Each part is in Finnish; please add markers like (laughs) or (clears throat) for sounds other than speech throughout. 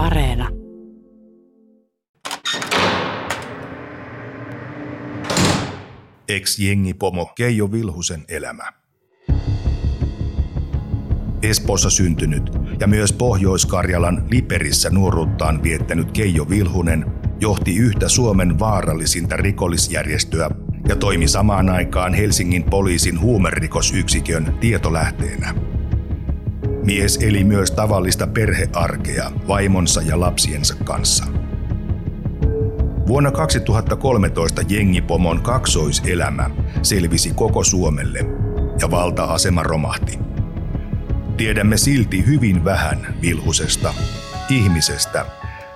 Areena. Ex-jengipomo Keijo Vilhusen elämä. Espoossa syntynyt ja myös Pohjois-Karjalan Liperissä nuoruuttaan viettänyt Keijo Vilhunen johti yhtä Suomen vaarallisinta rikollisjärjestöä ja toimi samaan aikaan Helsingin poliisin huumerikosyksikön tietolähteenä. Mies eli myös tavallista perhearkea vaimonsa ja lapsiensa kanssa. Vuonna 2013 jengipomon kaksoiselämä selvisi koko Suomelle ja valta-asema romahti. Tiedämme silti hyvin vähän Vilhusesta, ihmisestä,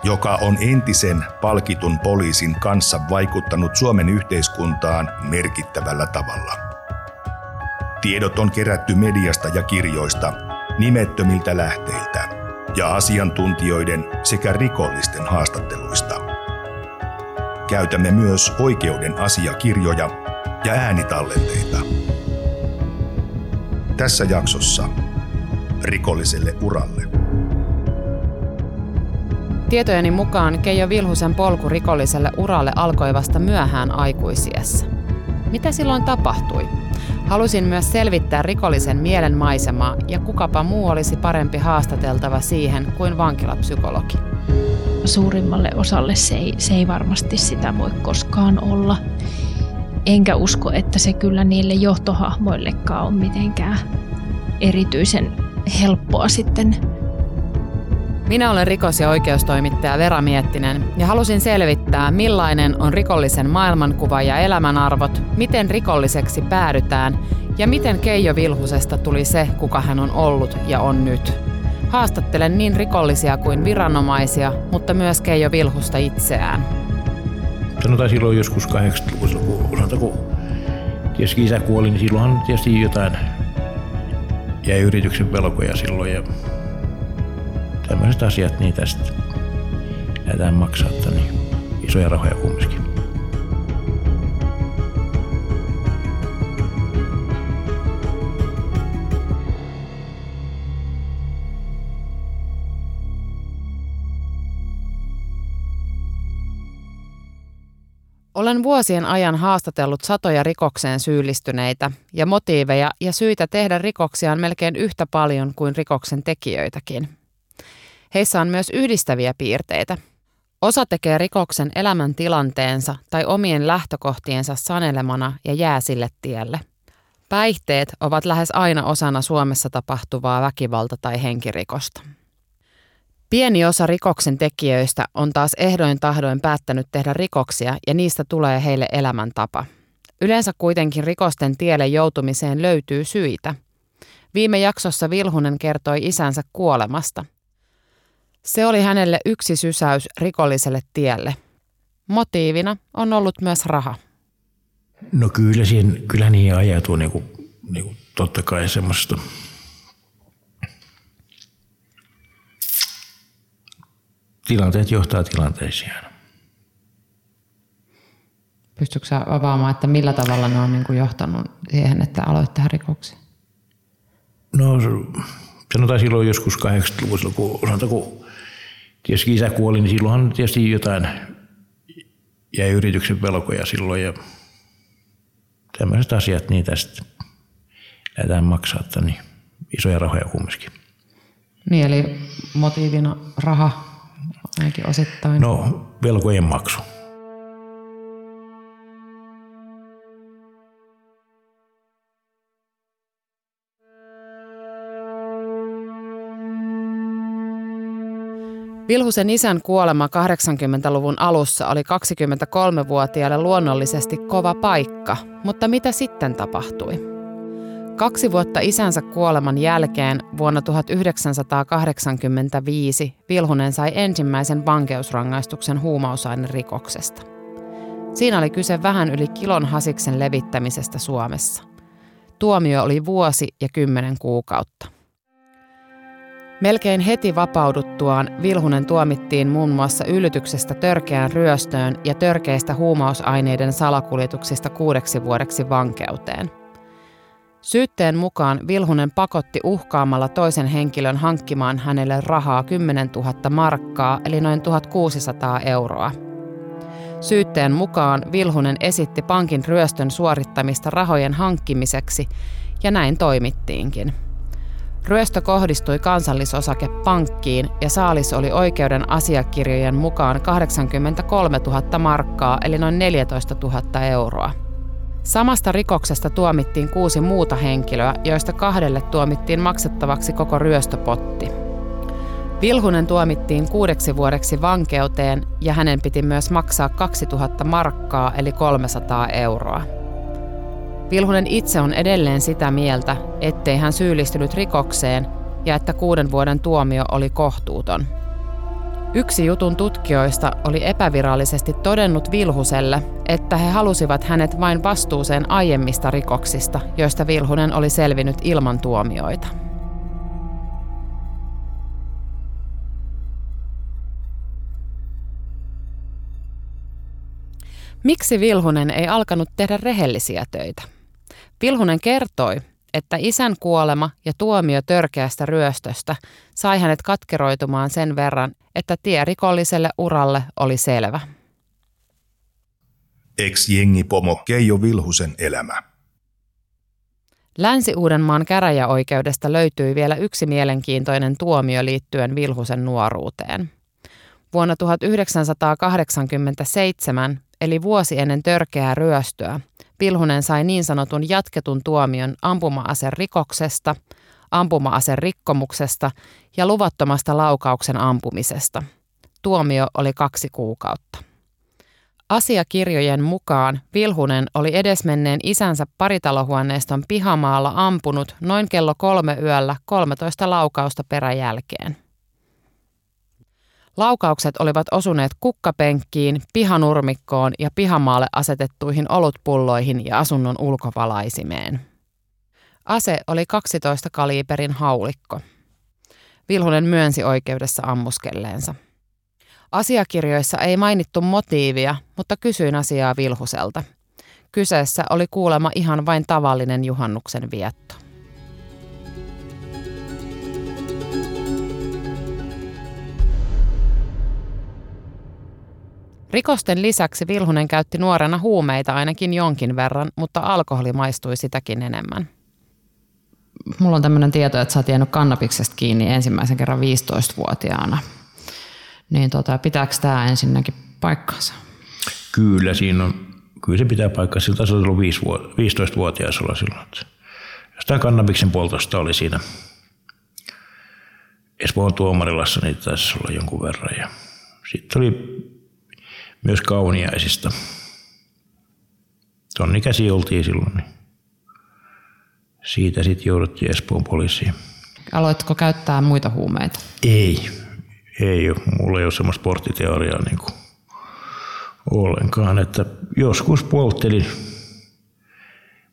joka on entisen palkitun poliisin kanssa vaikuttanut Suomen yhteiskuntaan merkittävällä tavalla. Tiedot on kerätty mediasta ja kirjoista nimettömiltä lähteiltä ja asiantuntijoiden sekä rikollisten haastatteluista. Käytämme myös oikeuden asiakirjoja ja äänitallenteita. Tässä jaksossa rikolliselle uralle. Tietojeni mukaan Keijo Vilhusen polku rikolliselle uralle alkoi vasta myöhään aikuisiessä. Mitä silloin tapahtui? Halusin myös selvittää rikollisen mielen maisemaa ja kukapa muu olisi parempi haastateltava siihen kuin vankilapsykologi. Suurimmalle osalle se ei, se ei varmasti sitä voi koskaan olla. Enkä usko, että se kyllä niille johtohahmoillekaan on mitenkään erityisen helppoa sitten minä olen rikos- ja oikeustoimittaja Vera Miettinen ja halusin selvittää, millainen on rikollisen maailmankuva ja elämänarvot, miten rikolliseksi päädytään ja miten Keijo Vilhusesta tuli se, kuka hän on ollut ja on nyt. Haastattelen niin rikollisia kuin viranomaisia, mutta myös Keijo Vilhusta itseään. Sanotaan silloin joskus 80-luvulla, kun, sanotaan, kun tietysti isä kuoli, niin silloinhan tietysti jotain jäi yrityksen velkoja silloin ja tämmöiset asiat, niin tästä lähdetään maksaa niin isoja rahoja kumminkin. Olen vuosien ajan haastatellut satoja rikokseen syyllistyneitä ja motiiveja ja syitä tehdä rikoksia on melkein yhtä paljon kuin rikoksen tekijöitäkin. Heissä on myös yhdistäviä piirteitä. Osa tekee rikoksen elämäntilanteensa tai omien lähtökohtiensa sanelemana ja jää sille tielle. Päihteet ovat lähes aina osana Suomessa tapahtuvaa väkivalta- tai henkirikosta. Pieni osa rikoksen tekijöistä on taas ehdoin tahdoin päättänyt tehdä rikoksia ja niistä tulee heille elämäntapa. Yleensä kuitenkin rikosten tielle joutumiseen löytyy syitä. Viime jaksossa Vilhunen kertoi isänsä kuolemasta. Se oli hänelle yksi sysäys rikolliselle tielle. Motiivina on ollut myös raha. No kyllä, siihen, kyllä niin ajatuu niin kuin, niin kuin totta kai semmoista tilanteet johtaa tilanteisiin. Pystytkö sä avaamaan, että millä tavalla ne on niin kuin johtanut siihen, että aloit tähän rikokseen? No sanotaan silloin joskus 80-luvulla, kun, sanotaan, kun tietysti isä kuoli, niin silloinhan tietysti jotain jäi yrityksen velkoja silloin ja tämmöiset asiat, niin tästä lähdetään maksaa niin isoja rahoja kumminkin. Niin, eli motiivina raha ainakin osittain. No, velkojen maksu. Vilhusen isän kuolema 80-luvun alussa oli 23-vuotiaalle luonnollisesti kova paikka, mutta mitä sitten tapahtui? Kaksi vuotta isänsä kuoleman jälkeen vuonna 1985 Vilhunen sai ensimmäisen vankeusrangaistuksen huumausainerikoksesta. Siinä oli kyse vähän yli kilon hasiksen levittämisestä Suomessa. Tuomio oli vuosi ja kymmenen kuukautta. Melkein heti vapauduttuaan Vilhunen tuomittiin muun muassa yllytyksestä törkeään ryöstöön ja törkeistä huumausaineiden salakuljetuksista kuudeksi vuodeksi vankeuteen. Syytteen mukaan Vilhunen pakotti uhkaamalla toisen henkilön hankkimaan hänelle rahaa 10 000 markkaa eli noin 1600 euroa. Syytteen mukaan Vilhunen esitti pankin ryöstön suorittamista rahojen hankkimiseksi ja näin toimittiinkin. Ryöstö kohdistui kansallisosakepankkiin ja saalis oli oikeuden asiakirjojen mukaan 83 000 markkaa eli noin 14 000 euroa. Samasta rikoksesta tuomittiin kuusi muuta henkilöä, joista kahdelle tuomittiin maksettavaksi koko ryöstöpotti. Vilhunen tuomittiin kuudeksi vuodeksi vankeuteen ja hänen piti myös maksaa 2000 markkaa eli 300 euroa. Vilhunen itse on edelleen sitä mieltä, ettei hän syyllistynyt rikokseen ja että kuuden vuoden tuomio oli kohtuuton. Yksi jutun tutkijoista oli epävirallisesti todennut Vilhuselle, että he halusivat hänet vain vastuuseen aiemmista rikoksista, joista Vilhunen oli selvinnyt ilman tuomioita. Miksi Vilhunen ei alkanut tehdä rehellisiä töitä? Vilhunen kertoi, että isän kuolema ja tuomio törkeästä ryöstöstä sai hänet katkeroitumaan sen verran, että tie rikolliselle uralle oli selvä. Ex-jengipomo Keijo Vilhusen elämä. Länsi-Uudenmaan käräjäoikeudesta löytyi vielä yksi mielenkiintoinen tuomio liittyen Vilhusen nuoruuteen. Vuonna 1987, eli vuosi ennen törkeää ryöstöä, Vilhunen sai niin sanotun jatketun tuomion ampuma-ase rikoksesta, ampuma-ase rikkomuksesta ja luvattomasta laukauksen ampumisesta. Tuomio oli kaksi kuukautta. Asiakirjojen mukaan Vilhunen oli edesmenneen isänsä paritalohuoneiston pihamaalla ampunut noin kello kolme yöllä 13 laukausta peräjälkeen. Laukaukset olivat osuneet kukkapenkkiin, pihanurmikkoon ja pihamaalle asetettuihin olutpulloihin ja asunnon ulkovalaisimeen. Ase oli 12 kaliiperin haulikko. Vilhunen myönsi oikeudessa ammuskelleensa. Asiakirjoissa ei mainittu motiivia, mutta kysyin asiaa Vilhuselta. Kyseessä oli kuulema ihan vain tavallinen juhannuksen vietto. Rikosten lisäksi Vilhunen käytti nuorena huumeita ainakin jonkin verran, mutta alkoholi maistui sitäkin enemmän. Mulla on tämmöinen tieto, että sä oot jäänyt kannabiksesta kiinni ensimmäisen kerran 15-vuotiaana. Niin tota, pitääkö tämä ensinnäkin paikkansa? Kyllä, siinä on, kyllä se pitää paikkaa. Siltä taisi ollut 15-vuotias olla silloin. Jostain kannabiksen poltosta oli siinä Espoon tuomarilassa, niin taisi olla jonkun verran. Ja sitten oli myös kauniaisista. Tonni käsi oltiin silloin. Niin siitä sitten jouduttiin Espoon poliisiin. Aloitko käyttää muita huumeita? Ei. Ei ole. Mulla ei ole semmoista sporttiteoriaa niin kuin ollenkaan. Että joskus polttelin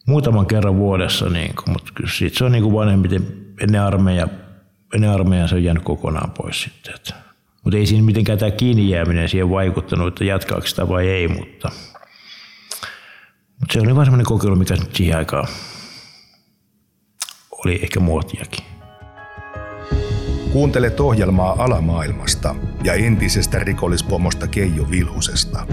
muutaman kerran vuodessa, niin kuin, mutta sitten se on niin kuin vanhemmiten ennen armeija, ennen armeijan se on jäänyt kokonaan pois sitten. Että mutta ei siinä mitenkään tämä kiinni jääminen siihen vaikuttanut, että jatkaako sitä vai ei, mutta, mutta se oli vain sellainen kokeilu, mikä nyt siihen aikaan oli ehkä muotiakin. Kuuntelet ohjelmaa alamaailmasta ja entisestä rikollispomosta Keijo Vilhusesta.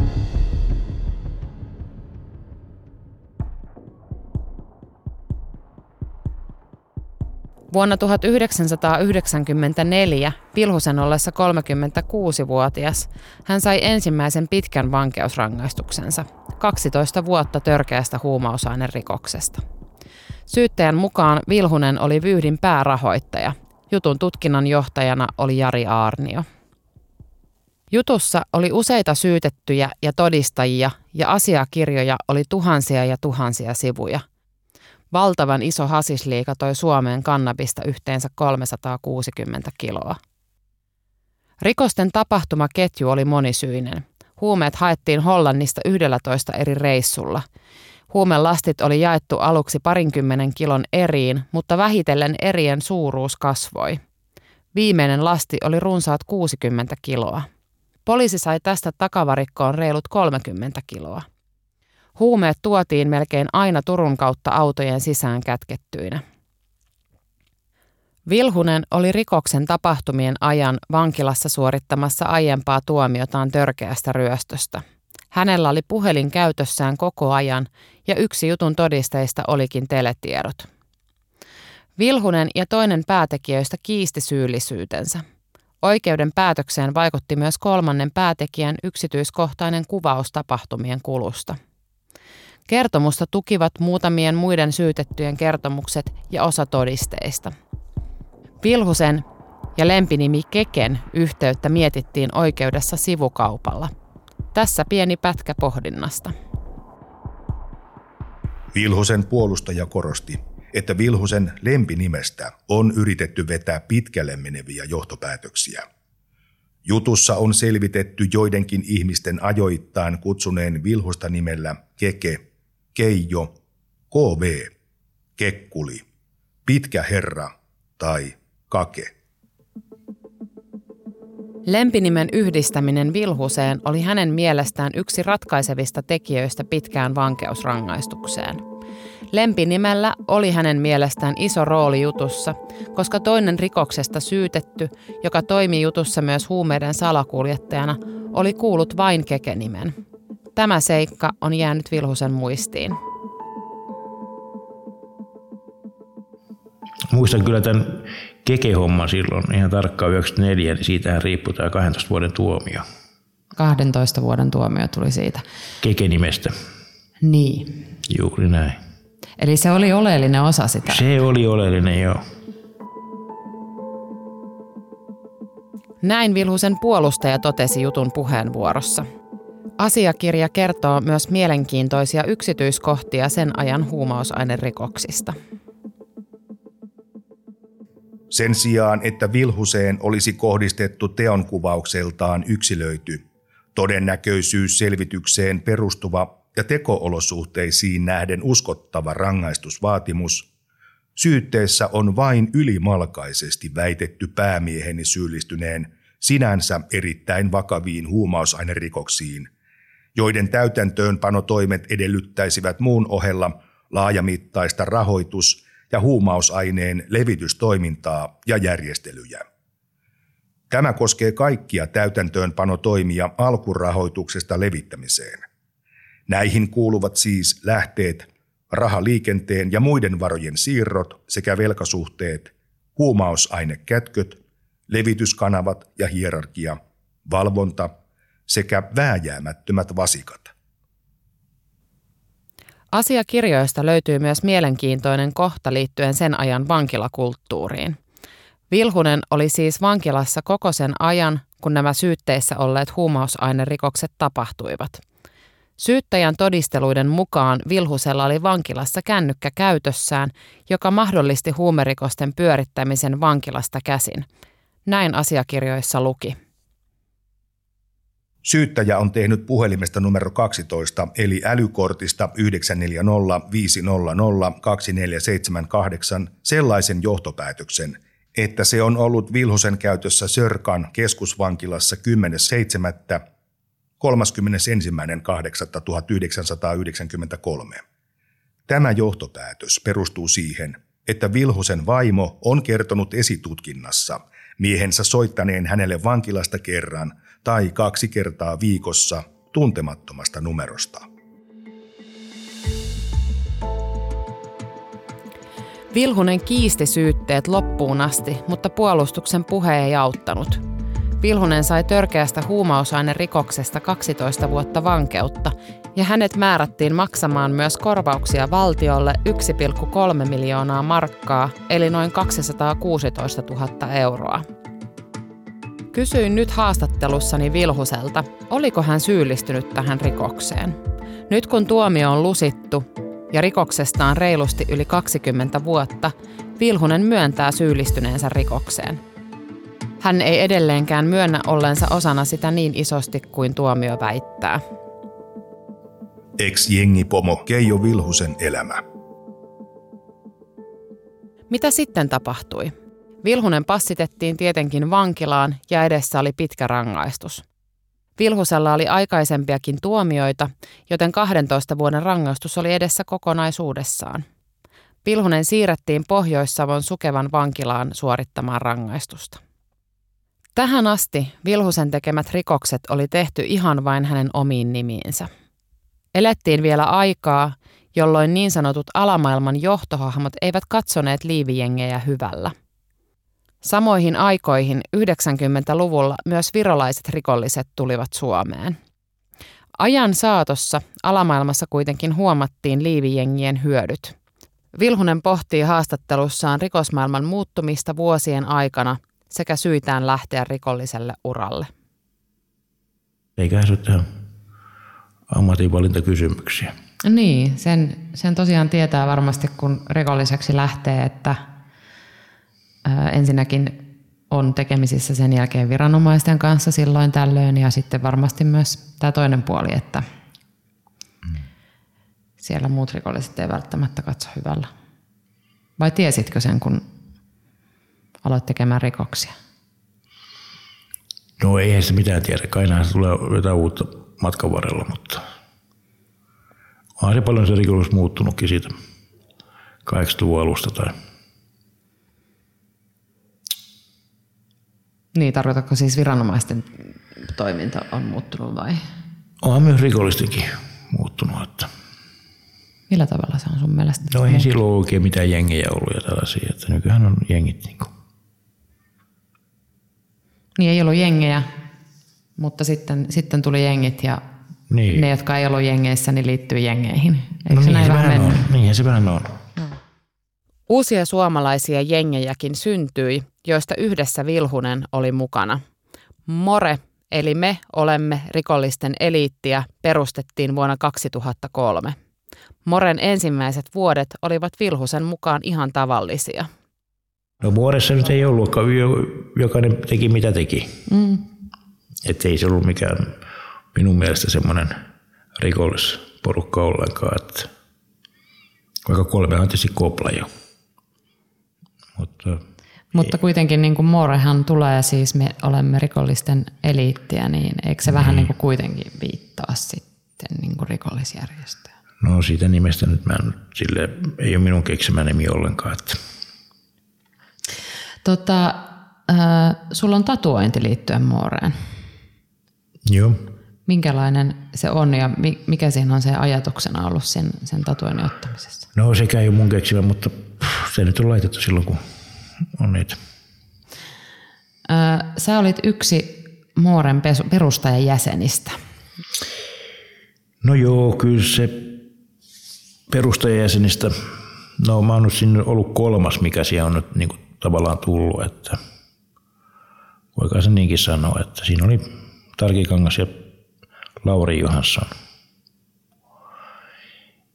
Vuonna 1994 Vilhusen ollessa 36-vuotias hän sai ensimmäisen pitkän vankeusrangaistuksensa, 12 vuotta törkeästä huumausainerikoksesta. Syyttäjän mukaan Vilhunen oli Vyyhdin päärahoittaja. Jutun tutkinnan johtajana oli Jari Aarnio. Jutussa oli useita syytettyjä ja todistajia ja asiakirjoja oli tuhansia ja tuhansia sivuja – Valtavan iso hasisliika toi Suomeen kannabista yhteensä 360 kiloa. Rikosten tapahtumaketju oli monisyinen. Huumeet haettiin Hollannista 11 eri reissulla. Huumelastit oli jaettu aluksi parinkymmenen kilon eriin, mutta vähitellen erien suuruus kasvoi. Viimeinen lasti oli runsaat 60 kiloa. Poliisi sai tästä takavarikkoon reilut 30 kiloa. Huumeet tuotiin melkein aina Turun kautta autojen sisään kätkettyinä. Vilhunen oli rikoksen tapahtumien ajan vankilassa suorittamassa aiempaa tuomiotaan törkeästä ryöstöstä. Hänellä oli puhelin käytössään koko ajan ja yksi jutun todisteista olikin teletiedot. Vilhunen ja toinen päätekijöistä kiisti syyllisyytensä. Oikeuden päätökseen vaikutti myös kolmannen päätekijän yksityiskohtainen kuvaus tapahtumien kulusta. Kertomusta tukivat muutamien muiden syytettyjen kertomukset ja osa todisteista – Vilhusen ja lempinimi Keken yhteyttä mietittiin oikeudessa sivukaupalla. Tässä pieni pätkä pohdinnasta. Vilhusen puolustaja korosti, että Vilhusen lempinimestä on yritetty vetää pitkälle meneviä johtopäätöksiä. Jutussa on selvitetty joidenkin ihmisten ajoittain kutsuneen Vilhusta nimellä Keke, Keijo, KV, Kekkuli, Pitkä Herra tai Kake. Lempinimen yhdistäminen Vilhuseen oli hänen mielestään yksi ratkaisevista tekijöistä pitkään vankeusrangaistukseen. Lempinimellä oli hänen mielestään iso rooli jutussa, koska toinen rikoksesta syytetty, joka toimi jutussa myös huumeiden salakuljettajana, oli kuullut vain kekenimen. Tämä seikka on jäänyt Vilhusen muistiin. Muistan kyllä tämän kekehomma silloin ihan tarkkaan 94, niin siitähän riippui tämä 12 vuoden tuomio. 12 vuoden tuomio tuli siitä. Keke-nimestä. Niin. Juuri näin. Eli se oli oleellinen osa sitä. Se oli oleellinen, joo. Näin Vilhusen puolustaja totesi jutun puheenvuorossa. Asiakirja kertoo myös mielenkiintoisia yksityiskohtia sen ajan huumausainerikoksista. Sen sijaan, että Vilhuseen olisi kohdistettu teonkuvaukseltaan yksilöity, todennäköisyysselvitykseen perustuva ja tekoolosuhteisiin nähden uskottava rangaistusvaatimus, syytteessä on vain ylimalkaisesti väitetty päämieheni syyllistyneen sinänsä erittäin vakaviin huumausainerikoksiin, joiden täytäntöönpanotoimet edellyttäisivät muun ohella laajamittaista rahoitus- ja huumausaineen levitystoimintaa ja järjestelyjä. Tämä koskee kaikkia täytäntöönpanotoimia alkurahoituksesta levittämiseen. Näihin kuuluvat siis lähteet, rahaliikenteen ja muiden varojen siirrot sekä velkasuhteet, huumausainekätköt, levityskanavat ja hierarkia, valvonta sekä vääjäämättömät vasikat. Asiakirjoista löytyy myös mielenkiintoinen kohta liittyen sen ajan vankilakulttuuriin. Vilhunen oli siis vankilassa koko sen ajan, kun nämä syytteissä olleet huumausainerikokset tapahtuivat. Syyttäjän todisteluiden mukaan Vilhusella oli vankilassa kännykkä käytössään, joka mahdollisti huumerikosten pyörittämisen vankilasta käsin. Näin asiakirjoissa luki. Syyttäjä on tehnyt puhelimesta numero 12 eli älykortista 940 500 2478 sellaisen johtopäätöksen, että se on ollut Vilhosen käytössä Sörkan keskusvankilassa 10.7. 31.8.1993. Tämä johtopäätös perustuu siihen, että Vilhosen vaimo on kertonut esitutkinnassa miehensä soittaneen hänelle vankilasta kerran – tai kaksi kertaa viikossa tuntemattomasta numerosta. Vilhunen kiisti syytteet loppuun asti, mutta puolustuksen puhe ei auttanut. Vilhunen sai törkeästä huumausainerikoksesta 12 vuotta vankeutta ja hänet määrättiin maksamaan myös korvauksia valtiolle 1,3 miljoonaa markkaa eli noin 216 000 euroa. Kysyin nyt haastattelussani Vilhuselta, oliko hän syyllistynyt tähän rikokseen. Nyt kun tuomio on lusittu ja rikoksesta on reilusti yli 20 vuotta, Vilhunen myöntää syyllistyneensä rikokseen. Hän ei edelleenkään myönnä ollensa osana sitä niin isosti kuin tuomio väittää. Ex-jengipomo Keijo Vilhusen elämä. Mitä sitten tapahtui? Vilhunen passitettiin tietenkin vankilaan ja edessä oli pitkä rangaistus. Vilhusella oli aikaisempiakin tuomioita, joten 12 vuoden rangaistus oli edessä kokonaisuudessaan. Vilhunen siirrettiin Pohjois-Savon Sukevan vankilaan suorittamaan rangaistusta. Tähän asti Vilhusen tekemät rikokset oli tehty ihan vain hänen omiin nimiinsä. Elettiin vielä aikaa, jolloin niin sanotut alamaailman johtohahmot eivät katsoneet liivijengejä hyvällä. Samoihin aikoihin 90-luvulla myös virolaiset rikolliset tulivat Suomeen. Ajan saatossa alamaailmassa kuitenkin huomattiin liivijengien hyödyt. Vilhunen pohtii haastattelussaan rikosmaailman muuttumista vuosien aikana sekä syitään lähteä rikolliselle uralle. Eiköhän se ole ammatinvalintakysymyksiä. Niin, sen, sen tosiaan tietää varmasti, kun rikolliseksi lähtee, että ensinnäkin on tekemisissä sen jälkeen viranomaisten kanssa silloin tällöin ja sitten varmasti myös tämä toinen puoli, että siellä muut rikolliset ei välttämättä katso hyvällä. Vai tiesitkö sen, kun aloit tekemään rikoksia? No eihän se mitään tiedä, kai se tulee jotain uutta matkan varrella, mutta onhan se paljon se rikollisuus muuttunutkin siitä 80-luvun alusta tai Niin, tarkoitatko siis viranomaisten toiminta on muuttunut vai? Onhan myös rikollistenkin muuttunut. Että Millä tavalla se on sun mielestä? no ei silloin oikein mitään jengejä ollut ja tällaisia, että nykyään on jengit niin kuin. Niin ei ollut jengejä, mutta sitten, sitten tuli jengit ja Niin. ne, jotka ei ollut jengeissä, niin liittyy jengeihin. Eikö no se niin näin se vähän on. Niinhän se vähän on. Uusia suomalaisia jengejäkin syntyi, joista yhdessä Vilhunen oli mukana. More, eli me olemme rikollisten eliittiä, perustettiin vuonna 2003. Moren ensimmäiset vuodet olivat Vilhusen mukaan ihan tavallisia. No vuodessa nyt ei ollut, ka- jo- jokainen teki mitä teki. Mm. Että ei se ollut mikään minun mielestä semmoinen rikollisporukka ollenkaan. Että vaikka kolmehan on tietysti kopla jo. Mutta Mutta kuitenkin niin kuin Morehan tulee siis, me olemme rikollisten eliittiä, niin eikö se vähän niin kuin kuitenkin viittaa sitten niin kuin rikollisjärjestöön? no siitä nimestä nyt mä en, sille ei ole minun keksimä nimi ollenkaan. Että Tota, äh, sulla on tatuointi liittyen Moreen. joo. Minkälainen se on ja mi- mikä siinä on se ajatuksena ollut sen, sen tatuoinnin ottamisessa? No sekä ei ole mun keksimä, mutta se nyt on laitettu silloin, kun on niitä. Sä olit yksi Mooren pesu- perustajajäsenistä. No joo, kyllä se perustajajäsenistä, no mä oon nyt sinne ollut kolmas, mikä siellä on nyt niin kuin tavallaan tullut, että voikaan se niinkin sanoa, että siinä oli Tarki Kangas ja Lauri Johansson.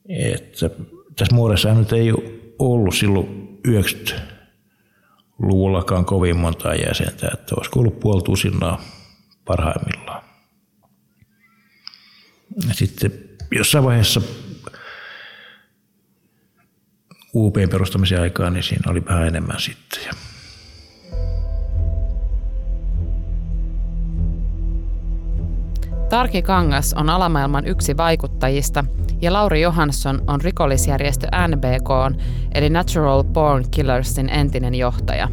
Että tässä muodossa nyt ei ollut silloin 90-luvullakaan kovin montaa jäsentä, että olisiko ollut puoli tusinaa parhaimmillaan. Ja sitten jossain vaiheessa UPn perustamisen aikaan, niin siinä oli vähän enemmän sitten. Tarki Kangas on alamaailman yksi vaikuttajista ja Lauri Johansson on rikollisjärjestö NBK eli Natural Born Killersin entinen johtaja.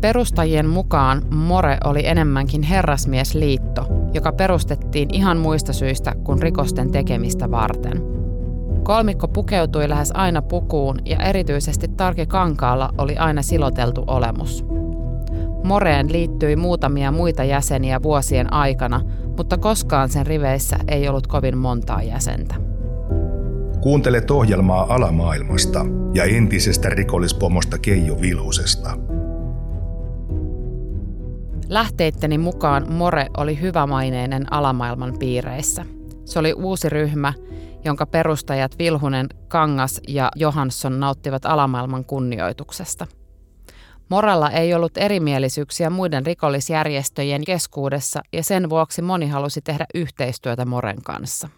Perustajien mukaan More oli enemmänkin herrasmiesliitto, joka perustettiin ihan muista syistä kuin rikosten tekemistä varten. Kolmikko pukeutui lähes aina pukuun ja erityisesti Tarki Kankaalla oli aina siloteltu olemus. Moreen liittyi muutamia muita jäseniä vuosien aikana, mutta koskaan sen riveissä ei ollut kovin montaa jäsentä. Kuuntelet ohjelmaa alamaailmasta ja entisestä rikollispomosta Keijo Vilhusesta. Lähteitteni mukaan More oli hyvämaineinen alamaailman piireissä. Se oli uusi ryhmä, jonka perustajat Vilhunen, Kangas ja Johansson nauttivat alamaailman kunnioituksesta. Moralla ei ollut erimielisyyksiä muiden rikollisjärjestöjen keskuudessa ja sen vuoksi moni halusi tehdä yhteistyötä Moren kanssa.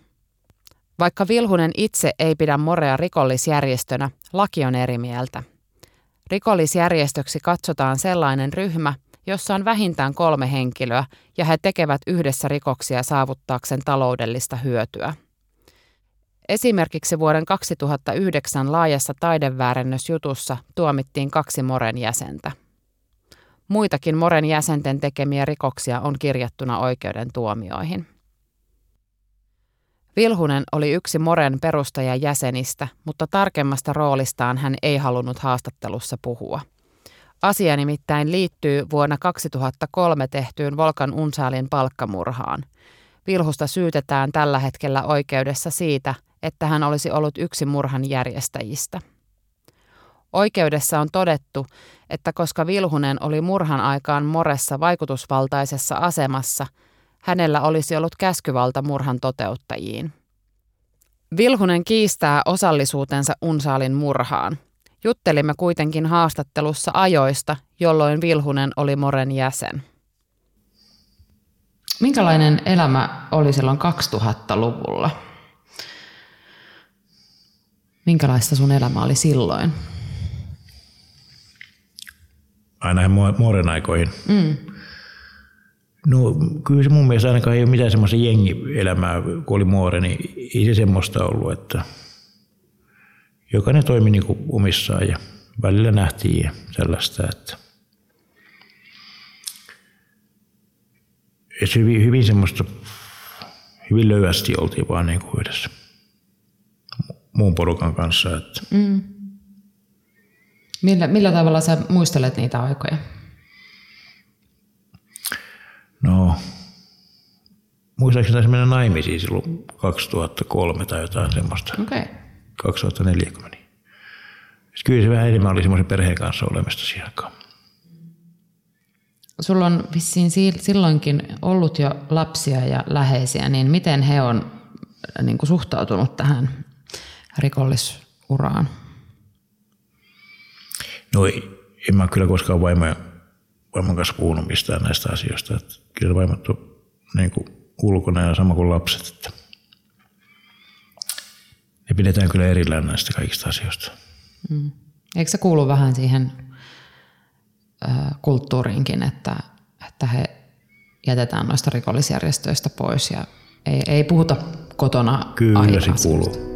Vaikka Vilhunen itse ei pidä Morea rikollisjärjestönä, laki on eri mieltä. Rikollisjärjestöksi katsotaan sellainen ryhmä, jossa on vähintään kolme henkilöä ja he tekevät yhdessä rikoksia saavuttaakseen taloudellista hyötyä. Esimerkiksi vuoden 2009 laajassa taideväärennösjutussa tuomittiin kaksi Moren jäsentä. Muitakin Moren jäsenten tekemiä rikoksia on kirjattuna oikeuden tuomioihin. Vilhunen oli yksi Moren perustajajäsenistä, mutta tarkemmasta roolistaan hän ei halunnut haastattelussa puhua. Asia nimittäin liittyy vuonna 2003 tehtyyn Volkan Unsaalin palkkamurhaan. Vilhusta syytetään tällä hetkellä oikeudessa siitä, että hän olisi ollut yksi murhan järjestäjistä. Oikeudessa on todettu, että koska Vilhunen oli murhan aikaan Moressa vaikutusvaltaisessa asemassa, hänellä olisi ollut käskyvalta murhan toteuttajiin. Vilhunen kiistää osallisuutensa Unsaalin murhaan. Juttelimme kuitenkin haastattelussa ajoista, jolloin Vilhunen oli Moren jäsen. Minkälainen elämä oli silloin 2000-luvulla? Minkälaista sun elämä oli silloin? Aina Moren aikoihin. Mm. No kyllä se mun mielestä ainakaan ei ole mitään semmoista jengielämää, kun oli muore, niin ei se semmoista ollut, että jokainen toimi niin kuin omissaan ja välillä nähtiin ja sellaista, että et hyvin, hyvin semmoista, hyvin löyästi oltiin vaan niin kuin yhdessä muun porukan kanssa. Että. Mm. Millä, millä tavalla sä muistelet niitä aikoja? No, muistaakseni taisi mennä naimisiin silloin 2003 tai jotain semmoista. Okay. 2004 kun meni. Kyllä se vähän enemmän oli semmoisen perheen kanssa olemista siihen aikaan. Sulla on vissiin silloinkin ollut jo lapsia ja läheisiä, niin miten he on niin kuin suhtautunut tähän rikollisuraan? No en mä kyllä koskaan vaimoja vaimon kanssa puhunut mistään näistä asioista. Että kyllä vaimot on niin kuin ulkona ja sama kuin lapset. Että ne pidetään kyllä erillään näistä kaikista asioista. Mm. Eikö se kuulu vähän siihen äh, kulttuuriinkin, että, että he jätetään noista rikollisjärjestöistä pois ja ei, ei puhuta kotona Kyllä se kuuluu.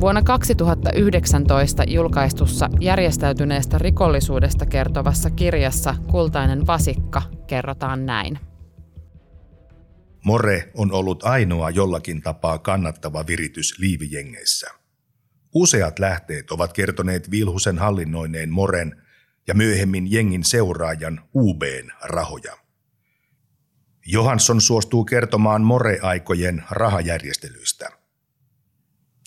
Vuonna 2019 julkaistussa järjestäytyneestä rikollisuudesta kertovassa kirjassa Kultainen vasikka kerrotaan näin. More on ollut ainoa jollakin tapaa kannattava viritys liivijengeissä. Useat lähteet ovat kertoneet Vilhusen hallinnoineen Moren ja myöhemmin jengin seuraajan UBn rahoja. Johansson suostuu kertomaan More-aikojen rahajärjestelyistä –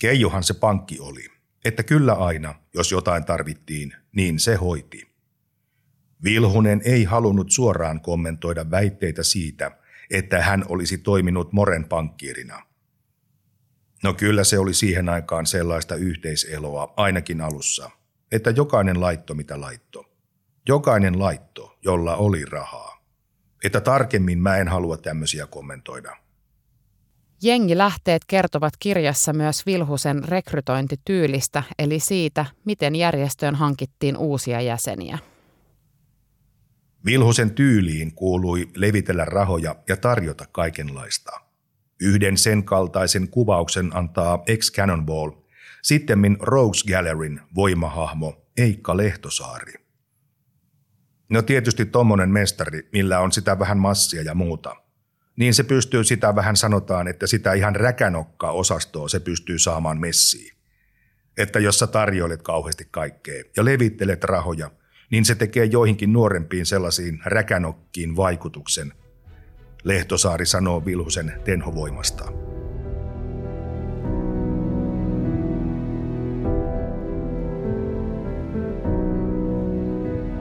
Keijohan se pankki oli, että kyllä aina, jos jotain tarvittiin, niin se hoiti. Vilhunen ei halunnut suoraan kommentoida väitteitä siitä, että hän olisi toiminut Moren pankkiirina. No kyllä se oli siihen aikaan sellaista yhteiseloa ainakin alussa, että jokainen laitto mitä laitto. Jokainen laitto, jolla oli rahaa. Että tarkemmin mä en halua tämmöisiä kommentoida. Jengilähteet kertovat kirjassa myös Vilhusen rekrytointityylistä, eli siitä, miten järjestöön hankittiin uusia jäseniä. Vilhusen tyyliin kuului levitellä rahoja ja tarjota kaikenlaista. Yhden sen kaltaisen kuvauksen antaa ex Cannonball, sittemmin Rogues Gallerin voimahahmo Eikka Lehtosaari. No tietysti tommonen mestari, millä on sitä vähän massia ja muuta – niin se pystyy sitä vähän sanotaan, että sitä ihan räkänokkaa osastoa se pystyy saamaan messiin. Että jos sä tarjoilet kauheasti kaikkea ja levittelet rahoja, niin se tekee joihinkin nuorempiin sellaisiin räkänokkiin vaikutuksen. Lehtosaari sanoo Vilhusen tenhovoimasta.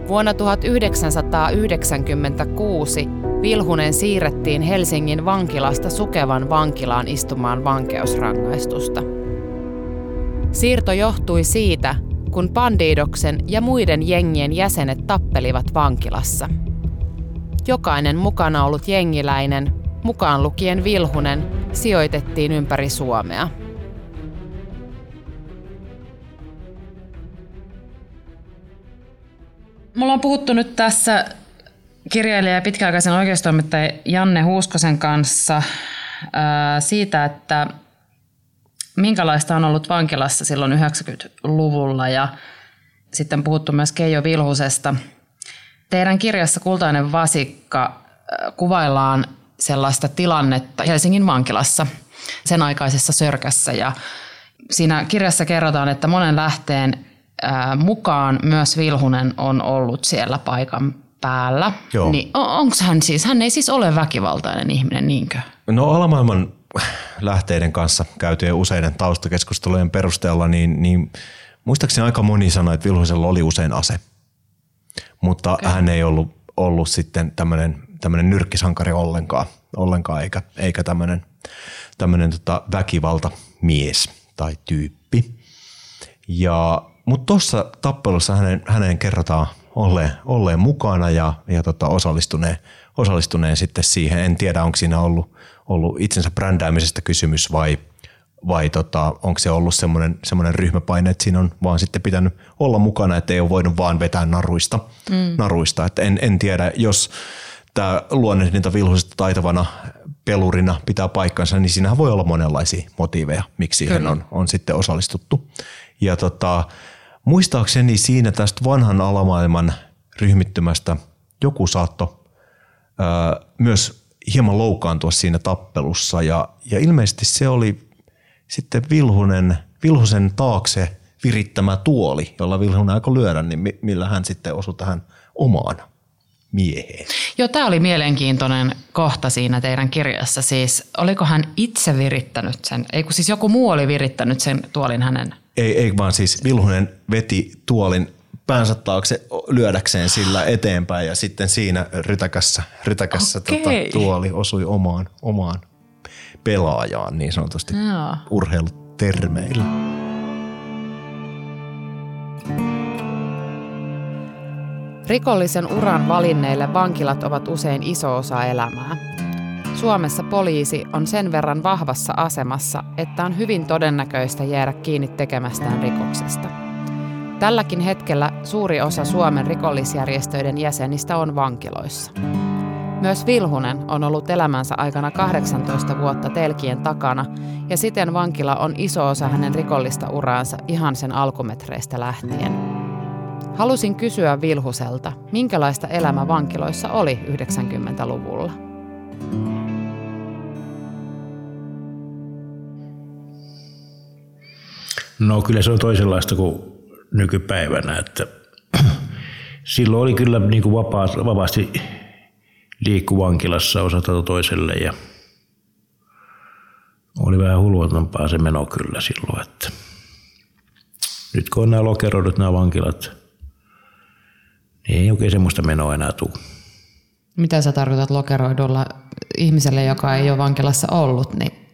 Vuonna 1996 Vilhunen siirrettiin Helsingin vankilasta Sukevan vankilaan istumaan vankeusrangaistusta. Siirto johtui siitä, kun Pandidoksen ja muiden jengien jäsenet tappelivat vankilassa. Jokainen mukana ollut jengiläinen, mukaan lukien Vilhunen, sijoitettiin ympäri Suomea – mulla on puhuttu nyt tässä kirjailija ja pitkäaikaisen oikeustoimittaja Janne Huuskosen kanssa ää, siitä, että minkälaista on ollut vankilassa silloin 90-luvulla ja sitten puhuttu myös Keijo Vilhusesta. Teidän kirjassa Kultainen vasikka kuvaillaan sellaista tilannetta Helsingin vankilassa sen aikaisessa sörkässä ja siinä kirjassa kerrotaan, että monen lähteen mukaan myös Vilhunen on ollut siellä paikan päällä. Joo. Niin onko hän siis, hän ei siis ole väkivaltainen ihminen, niinkö? No alamaailman lähteiden kanssa käytyjen useiden taustakeskustelujen perusteella, niin, niin muistaakseni aika moni sanoi, että Vilhusella oli usein ase. Mutta okay. hän ei ollut, ollut sitten tämmöinen, nyrkkisankari ollenkaan, ollenkaan eikä, eikä tämmöinen, tämmöinen tota väkivaltamies tai tyyppi. Ja, mutta tuossa tappelussa hänen, hänen kerrotaan olleen, olleen mukana ja, ja tota osallistuneen, osallistuneen sitten siihen. En tiedä, onko siinä ollut, ollut itsensä brändäämisestä kysymys vai, vai tota, onko se ollut semmoinen, semmoinen ryhmäpaine, että siinä on vaan sitten pitänyt olla mukana, että ei ole voinut vaan vetää naruista. Mm. naruista. Että en, en tiedä, jos tämä luonnehdinta vilhuisesta taitavana pelurina pitää paikkansa, niin siinähän voi olla monenlaisia motiiveja, miksi siihen on, on sitten osallistuttu. Ja tota, muistaakseni siinä tästä vanhan alamaailman ryhmittymästä joku saatto ää, myös hieman loukkaantua siinä tappelussa ja, ja ilmeisesti se oli sitten Vilhunen, Vilhusen taakse virittämä tuoli, jolla Vilhunen aika lyödä, niin millä hän sitten osui tähän omaan mieheen. Joo, tämä oli mielenkiintoinen kohta siinä teidän kirjassa. Siis oliko hän itse virittänyt sen, ei kun siis joku muu oli virittänyt sen tuolin hänen? Ei, ei vaan siis Vilhunen veti tuolin päänsä taakse lyödäkseen sillä eteenpäin ja sitten siinä rytäkässä, rytäkässä tota, tuoli osui omaan, omaan pelaajaan niin sanotusti Joo. urheilutermeillä. Rikollisen uran valinneille vankilat ovat usein iso osa elämää. Suomessa poliisi on sen verran vahvassa asemassa, että on hyvin todennäköistä jäädä kiinni tekemästään rikoksesta. Tälläkin hetkellä suuri osa Suomen rikollisjärjestöiden jäsenistä on vankiloissa. Myös Vilhunen on ollut elämänsä aikana 18 vuotta telkien takana ja siten vankila on iso osa hänen rikollista uraansa ihan sen alkumetreistä lähtien. Halusin kysyä Vilhuselta, minkälaista elämä vankiloissa oli 90-luvulla. No kyllä se on toisenlaista kuin nykypäivänä, että (clears throat) silloin oli kyllä niin kuin vapaa, vapaasti liikkuvankilassa osata toiselle ja oli vähän hulvatampaa se meno kyllä silloin, että nyt kun on nämä lokeroidut nämä vankilat, niin ei oikein semmoista menoa enää tule. Mitä sä tarkoitat lokeroidulla ihmiselle, joka ei ole vankilassa ollut, niin,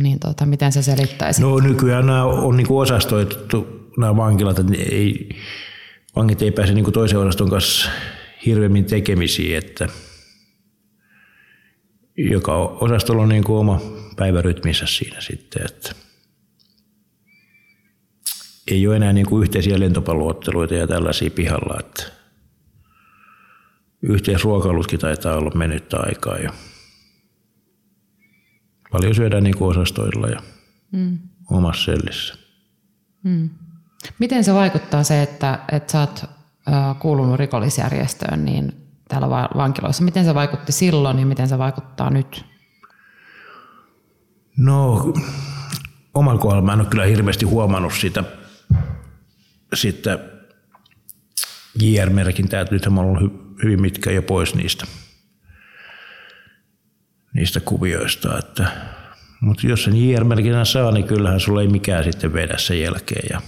niin tota, miten se selittäisi? No nykyään nämä on niin osastoitettu nämä vankilat, että ei, vangit ei pääse niin toisen osaston kanssa hirveämmin tekemisiin, että joka osastolla on niin kuin oma päivärytminsä siinä sitten, että ei ole enää niin kuin yhteisiä lentopalluotteluita ja tällaisia pihalla, että yhteisruokailutkin taitaa olla mennyttä aikaa jo. Paljon syödään niin kuin osastoilla ja mm. omassa sellissä. Mm. Miten se vaikuttaa se, että, että sä oot kuulunut rikollisjärjestöön niin täällä vankiloissa? Miten se vaikutti silloin ja miten se vaikuttaa nyt? No, omalla kohdalla mä en ole kyllä hirveästi huomannut sitä, sitä JR-merkintää, että nythän mä ollut hyvin mitkä jo pois niistä, niistä kuvioista. Että, mutta jos sen JR-merkinnän saa, niin kyllähän sulla ei mikään sitten vedä sen jälkeen. Ja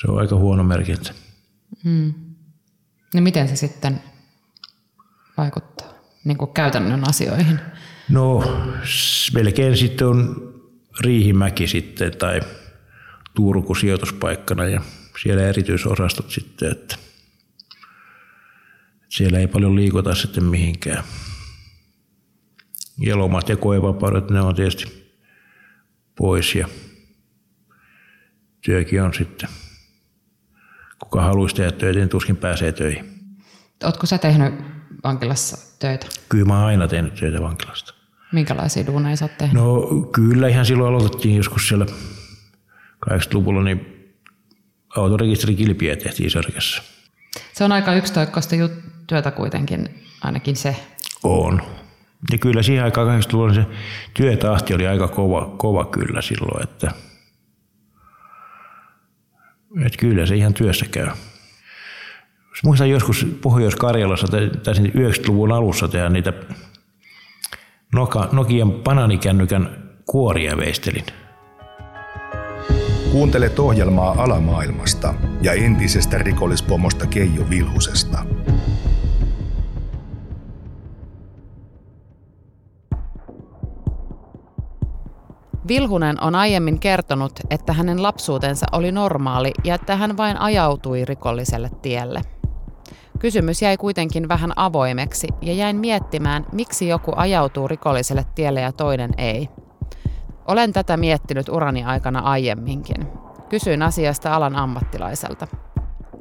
se on aika huono merkintä. Hmm. No miten se sitten vaikuttaa niin kuin käytännön asioihin? No melkein sitten on Riihimäki sitten tai Turku sijoituspaikkana ja siellä erityisosastot sitten, että siellä ei paljon liikuta sitten mihinkään. Ja lomat ja koevapaudet, ne on tietysti pois ja työkin on sitten kuka haluaisi tehdä töitä, niin tuskin pääsee töihin. Oletko sä tehnyt vankilassa töitä? Kyllä mä oon aina tehnyt töitä vankilasta. Minkälaisia duuneja sä oot tehnyt? No kyllä ihan silloin aloitettiin joskus siellä 80-luvulla, niin autorekisterikilpiä tehtiin Sörkässä. Se on aika yksitoikkoista työtä kuitenkin, ainakin se. On. Ja kyllä siihen aikaan 80-luvulla se työtahti oli aika kova, kova kyllä silloin, että, että kyllä se ihan työssä käy. Muistan joskus Pohjois-Karjalassa, taisin 90-luvun alussa tehdä niitä Nokian bananikännykän kuoria veistelin. Kuuntelet ohjelmaa alamaailmasta ja entisestä rikollispomosta Keijo Vilhusesta. Vilhunen on aiemmin kertonut, että hänen lapsuutensa oli normaali ja että hän vain ajautui rikolliselle tielle. Kysymys jäi kuitenkin vähän avoimeksi ja jäin miettimään, miksi joku ajautuu rikolliselle tielle ja toinen ei. Olen tätä miettinyt urani aikana aiemminkin. Kysyin asiasta alan ammattilaiselta.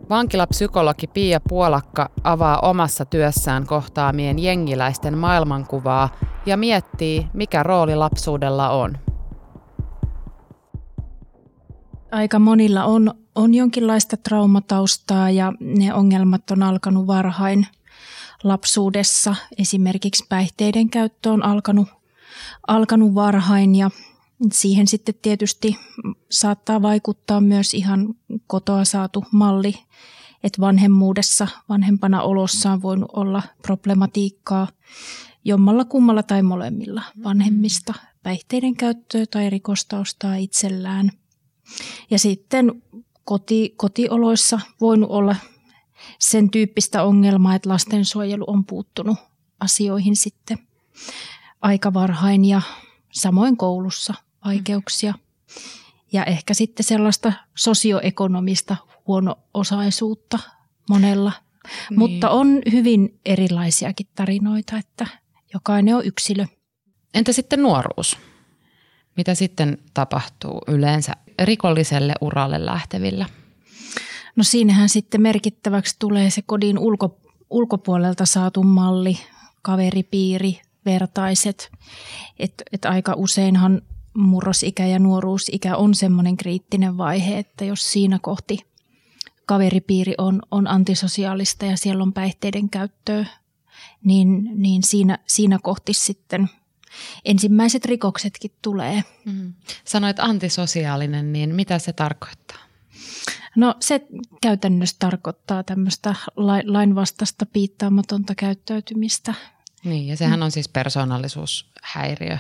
Vankilapsykologi Pia Puolakka avaa omassa työssään kohtaamien jengiläisten maailmankuvaa ja miettii, mikä rooli lapsuudella on. Aika monilla on, on jonkinlaista traumataustaa ja ne ongelmat on alkanut varhain lapsuudessa. Esimerkiksi päihteiden käyttö on alkanut, alkanut varhain ja siihen sitten tietysti saattaa vaikuttaa myös ihan kotoa saatu malli, että vanhemmuudessa, vanhempana olossa on voinut olla problematiikkaa jommalla kummalla tai molemmilla vanhemmista päihteiden käyttöä tai rikostaustaa itsellään. Ja sitten koti, kotioloissa voinut olla sen tyyppistä ongelmaa, että lastensuojelu on puuttunut asioihin sitten aika varhain ja samoin koulussa vaikeuksia. Ja ehkä sitten sellaista sosioekonomista huono-osaisuutta monella. Niin. Mutta on hyvin erilaisiakin tarinoita, että jokainen on yksilö. Entä sitten nuoruus? Mitä sitten tapahtuu yleensä rikolliselle uralle lähtevillä? No siinähän sitten merkittäväksi tulee se kodin ulko, ulkopuolelta saatu malli, kaveripiiri, vertaiset. Että et aika useinhan murrosikä ja nuoruusikä on semmoinen kriittinen vaihe, että jos siinä kohti kaveripiiri on, on antisosiaalista ja siellä on päihteiden käyttöä, niin, niin siinä, siinä kohti sitten ensimmäiset rikoksetkin tulee. Mm. Sanoit antisosiaalinen, niin mitä se tarkoittaa? No se käytännössä tarkoittaa tämmöistä lainvastaista piittaamatonta käyttäytymistä. Niin, ja sehän on siis persoonallisuushäiriö.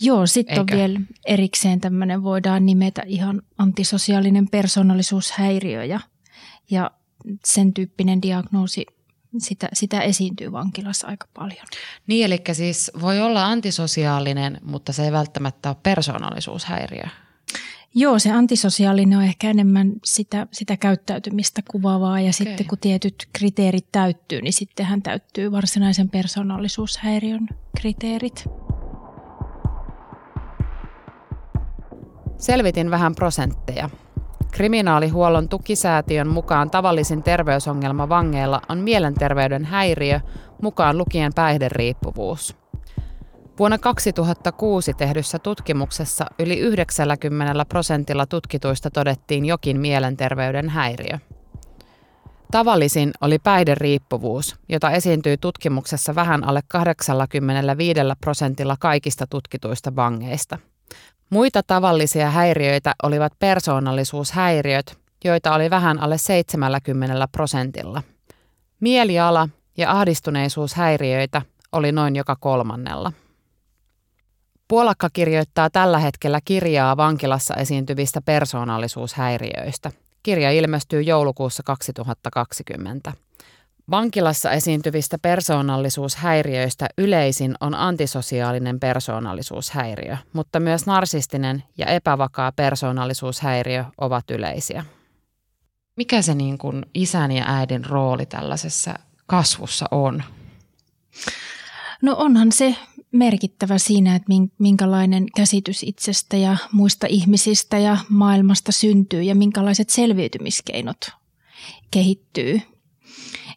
Joo, sitten on vielä erikseen tämmöinen, voidaan nimetä ihan antisosiaalinen persoonallisuushäiriö ja, ja sen tyyppinen diagnoosi, sitä, sitä esiintyy vankilassa aika paljon. Niin, eli siis voi olla antisosiaalinen, mutta se ei välttämättä ole persoonallisuushäiriö. Joo, se antisosiaalinen on ehkä enemmän sitä, sitä käyttäytymistä kuvaavaa ja okay. sitten kun tietyt kriteerit täyttyy, niin sittenhän täyttyy varsinaisen persoonallisuushäiriön kriteerit. Selvitin vähän prosentteja. Kriminaalihuollon tukisäätiön mukaan tavallisin terveysongelma vangeilla on mielenterveyden häiriö, mukaan lukien päihderiippuvuus. Vuonna 2006 tehdyssä tutkimuksessa yli 90 prosentilla tutkituista todettiin jokin mielenterveyden häiriö. Tavallisin oli päihderiippuvuus, jota esiintyy tutkimuksessa vähän alle 85 prosentilla kaikista tutkituista vangeista – Muita tavallisia häiriöitä olivat persoonallisuushäiriöt, joita oli vähän alle 70 prosentilla. Mieliala- ja ahdistuneisuushäiriöitä oli noin joka kolmannella. Puolakka kirjoittaa tällä hetkellä kirjaa vankilassa esiintyvistä persoonallisuushäiriöistä. Kirja ilmestyy joulukuussa 2020. Vankilassa esiintyvistä persoonallisuushäiriöistä yleisin on antisosiaalinen persoonallisuushäiriö, mutta myös narsistinen ja epävakaa persoonallisuushäiriö ovat yleisiä. Mikä se niin kuin isän ja äidin rooli tällaisessa kasvussa on? No onhan se merkittävä siinä, että minkälainen käsitys itsestä ja muista ihmisistä ja maailmasta syntyy ja minkälaiset selviytymiskeinot kehittyy.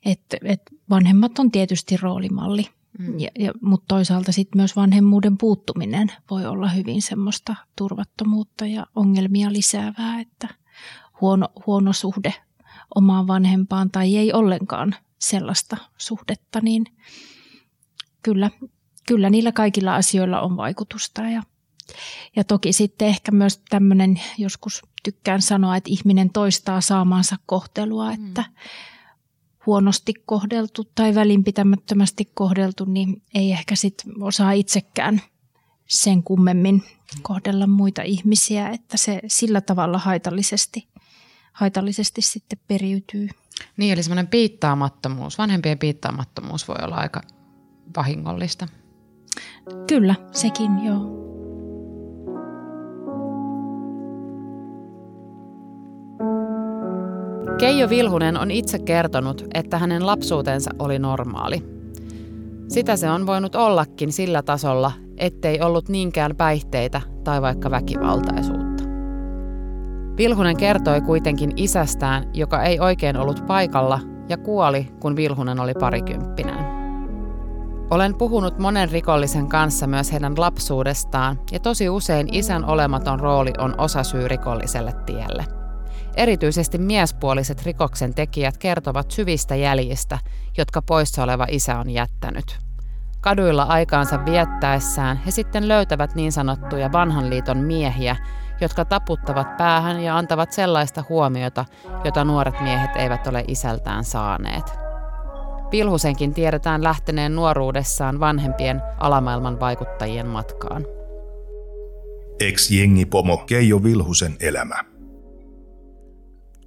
Et, et vanhemmat on tietysti roolimalli, mm. ja, ja, mutta toisaalta sitten myös vanhemmuuden puuttuminen voi olla hyvin semmoista turvattomuutta ja ongelmia lisäävää, että huono, huono suhde omaan vanhempaan tai ei ollenkaan sellaista suhdetta, niin kyllä, kyllä niillä kaikilla asioilla on vaikutusta. Ja, ja toki sitten ehkä myös tämmöinen, joskus tykkään sanoa, että ihminen toistaa saamaansa kohtelua, mm. Huonosti kohdeltu tai välinpitämättömästi kohdeltu, niin ei ehkä sit osaa itsekään sen kummemmin kohdella muita ihmisiä, että se sillä tavalla haitallisesti, haitallisesti sitten periytyy. Niin, eli semmoinen piittaamattomuus, vanhempien piittaamattomuus voi olla aika vahingollista. Kyllä, sekin joo. Keijo Vilhunen on itse kertonut, että hänen lapsuutensa oli normaali. Sitä se on voinut ollakin sillä tasolla, ettei ollut niinkään päihteitä tai vaikka väkivaltaisuutta. Vilhunen kertoi kuitenkin isästään, joka ei oikein ollut paikalla ja kuoli, kun Vilhunen oli parikymppinen. Olen puhunut monen rikollisen kanssa myös heidän lapsuudestaan ja tosi usein isän olematon rooli on osa syy rikolliselle tielle. Erityisesti miespuoliset rikoksen tekijät kertovat syvistä jäljistä, jotka poissa oleva isä on jättänyt. Kaduilla aikaansa viettäessään he sitten löytävät niin sanottuja vanhan liiton miehiä, jotka taputtavat päähän ja antavat sellaista huomiota, jota nuoret miehet eivät ole isältään saaneet. Pilhusenkin tiedetään lähteneen nuoruudessaan vanhempien alamaailman vaikuttajien matkaan. Ex-jengipomo Keijo Vilhusen elämä.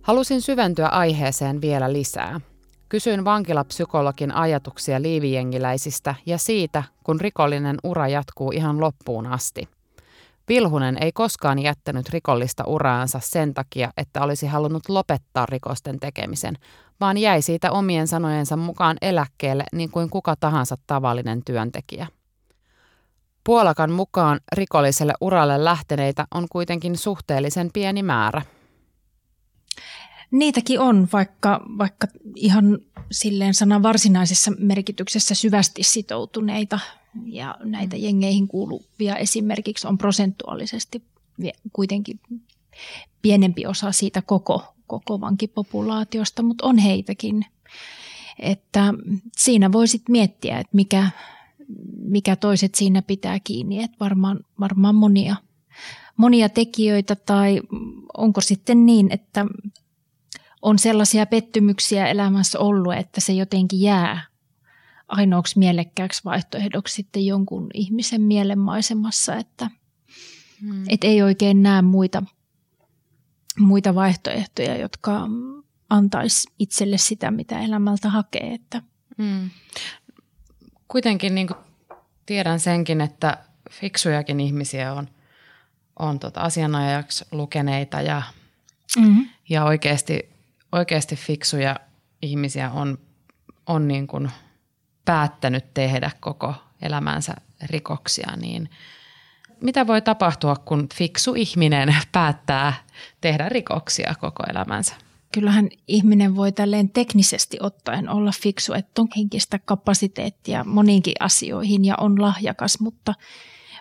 Halusin syventyä aiheeseen vielä lisää. Kysyin vankilapsykologin ajatuksia liivijengiläisistä ja siitä, kun rikollinen ura jatkuu ihan loppuun asti. Vilhunen ei koskaan jättänyt rikollista uraansa sen takia, että olisi halunnut lopettaa rikosten tekemisen, vaan jäi siitä omien sanojensa mukaan eläkkeelle niin kuin kuka tahansa tavallinen työntekijä. Puolakan mukaan rikolliselle uralle lähteneitä on kuitenkin suhteellisen pieni määrä – Niitäkin on, vaikka, vaikka ihan silleen sanan varsinaisessa merkityksessä syvästi sitoutuneita ja näitä mm. jengeihin kuuluvia esimerkiksi on prosentuaalisesti kuitenkin pienempi osa siitä koko, koko vankipopulaatiosta, mutta on heitäkin. Että siinä voisit miettiä, että mikä, mikä toiset siinä pitää kiinni, että varmaan, varmaan monia, monia tekijöitä tai onko sitten niin, että on sellaisia pettymyksiä elämässä ollut, että se jotenkin jää ainoaksi mielekkääksi vaihtoehdoksi sitten jonkun ihmisen mielenmaisemassa, että hmm. et ei oikein näe muita, muita vaihtoehtoja, jotka antaisi itselle sitä, mitä elämältä hakee. Että. Hmm. Kuitenkin niin tiedän senkin, että fiksujakin ihmisiä on, on tota asianajajaksi lukeneita ja, mm-hmm. ja oikeasti oikeasti fiksuja ihmisiä on, on niin kuin päättänyt tehdä koko elämänsä rikoksia, niin mitä voi tapahtua, kun fiksu ihminen (laughs) päättää tehdä rikoksia koko elämänsä? Kyllähän ihminen voi tälleen teknisesti ottaen olla fiksu, että on henkistä kapasiteettia moniinkin asioihin ja on lahjakas, mutta,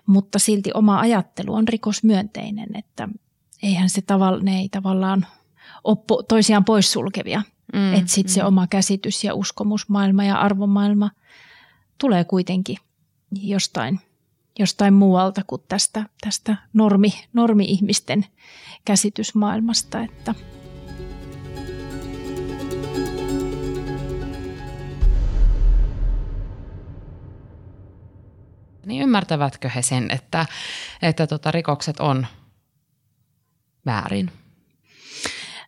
mutta silti oma ajattelu on rikosmyönteinen, että eihän se tavalla, ne ei tavallaan ole toisiaan poissulkevia. Mm, että sitten mm. se oma käsitys ja uskomusmaailma ja arvomaailma tulee kuitenkin jostain, jostain muualta kuin tästä, tästä normi, normi-ihmisten käsitysmaailmasta. Että niin ymmärtävätkö he sen, että, että tota, rikokset on väärin?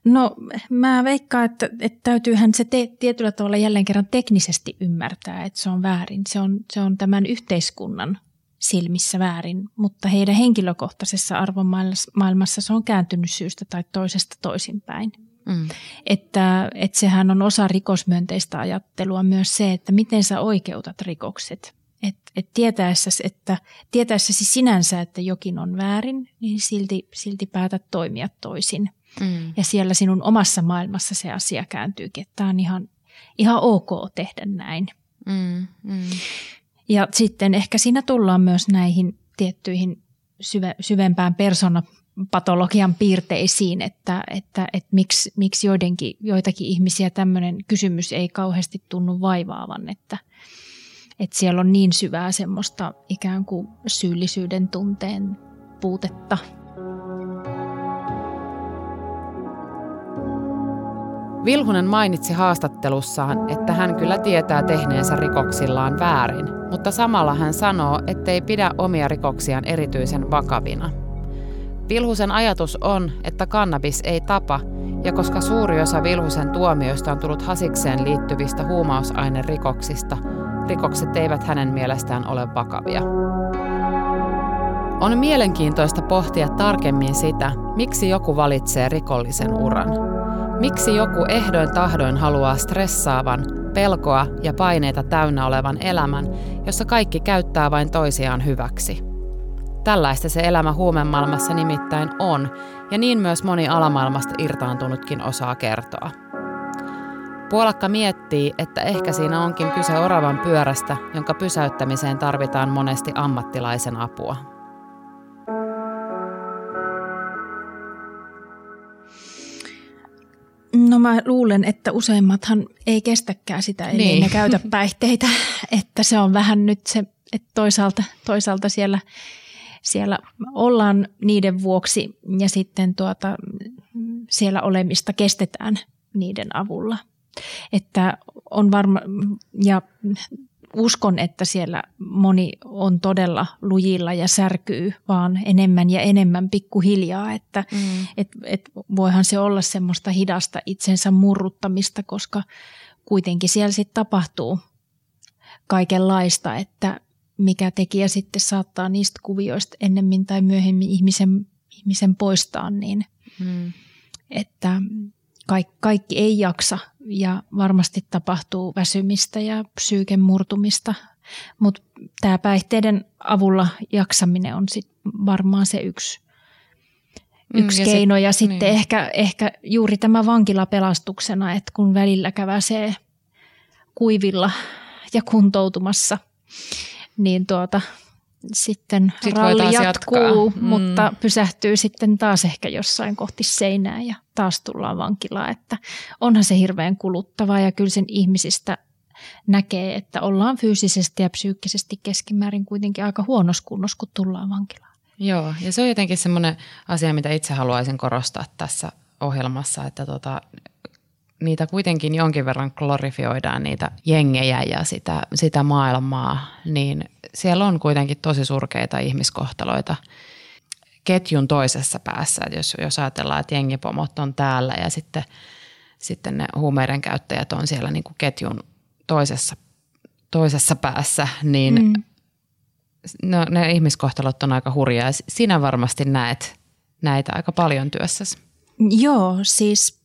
No mä veikkaan, että, että täytyyhän se te, tietyllä tavalla jälleen kerran teknisesti ymmärtää, että se on väärin. Se on, se on tämän yhteiskunnan silmissä väärin, mutta heidän henkilökohtaisessa arvomaailmassa se on kääntynyt syystä tai toisesta toisinpäin. Mm. Että, että sehän on osa rikosmyönteistä ajattelua myös se, että miten sä oikeutat rikokset. Et, et tietäessäsi, että, tietäessäsi sinänsä, että jokin on väärin, niin silti, silti päätät toimia toisin – Mm. Ja siellä sinun omassa maailmassa se asia kääntyykin, että tämä on ihan, ihan ok tehdä näin. Mm. Mm. Ja sitten ehkä siinä tullaan myös näihin tiettyihin syve, syvempään persoonapatologian piirteisiin, että, että, että miksi, miksi joidenkin, joitakin ihmisiä tämmöinen kysymys ei kauheasti tunnu vaivaavan, että, että siellä on niin syvää semmoista ikään kuin syyllisyyden tunteen puutetta. Vilhunen mainitsi haastattelussaan, että hän kyllä tietää tehneensä rikoksillaan väärin, mutta samalla hän sanoo, ettei pidä omia rikoksiaan erityisen vakavina. Vilhusen ajatus on, että kannabis ei tapa, ja koska suuri osa Vilhusen tuomioista on tullut hasikseen liittyvistä huumausainerikoksista, rikokset eivät hänen mielestään ole vakavia. On mielenkiintoista pohtia tarkemmin sitä, miksi joku valitsee rikollisen uran. Miksi joku ehdoin tahdoin haluaa stressaavan, pelkoa ja paineita täynnä olevan elämän, jossa kaikki käyttää vain toisiaan hyväksi? Tällaista se elämä huumemaailmassa nimittäin on, ja niin myös moni alamaailmasta irtaantunutkin osaa kertoa. Puolakka miettii, että ehkä siinä onkin kyse oravan pyörästä, jonka pysäyttämiseen tarvitaan monesti ammattilaisen apua. No mä luulen, että useimmathan ei kestäkään sitä, eli niin. ne käytä (laughs) päihteitä, että se on vähän nyt se, että toisaalta, toisaalta siellä, siellä ollaan niiden vuoksi ja sitten tuota, siellä olemista kestetään niiden avulla. Että on varma, ja uskon, että siellä moni on todella lujilla ja särkyy vaan enemmän ja enemmän pikkuhiljaa, että mm. et, et voihan se olla semmoista hidasta itsensä murruttamista, koska kuitenkin siellä sitten tapahtuu kaikenlaista, että mikä tekijä sitten saattaa niistä kuvioista ennemmin tai myöhemmin ihmisen, ihmisen poistaa, niin mm. että kaikki, kaikki ei jaksa ja varmasti tapahtuu väsymistä ja psyyken murtumista, mutta tämä päihteiden avulla jaksaminen on sit varmaan se yksi, mm, yksi mm, ja keino. Sit, ja sitten niin. ehkä, ehkä juuri tämä vankila pelastuksena, että kun välillä käväsee kuivilla ja kuntoutumassa, niin tuota, sitten Sit ralli jatkuu, mm. mutta pysähtyy sitten taas ehkä jossain kohti seinää ja taas tullaan vankilaan. Että onhan se hirveän kuluttavaa ja kyllä sen ihmisistä näkee, että ollaan fyysisesti ja psyykkisesti keskimäärin kuitenkin aika huonossa kunnossa, kun tullaan vankilaan. Joo, ja se on jotenkin semmoinen asia, mitä itse haluaisin korostaa tässä ohjelmassa, että tota, niitä kuitenkin jonkin verran glorifioidaan, niitä jengejä ja sitä, sitä maailmaa, niin siellä on kuitenkin tosi surkeita ihmiskohtaloita ketjun toisessa päässä. Jos, jos ajatellaan, että jengipomot on täällä ja sitten, sitten ne huumeiden käyttäjät on siellä niin kuin ketjun toisessa, toisessa päässä, niin mm. no, ne ihmiskohtalot on aika hurjaa. Sinä varmasti näet näitä aika paljon työssäsi. Joo, siis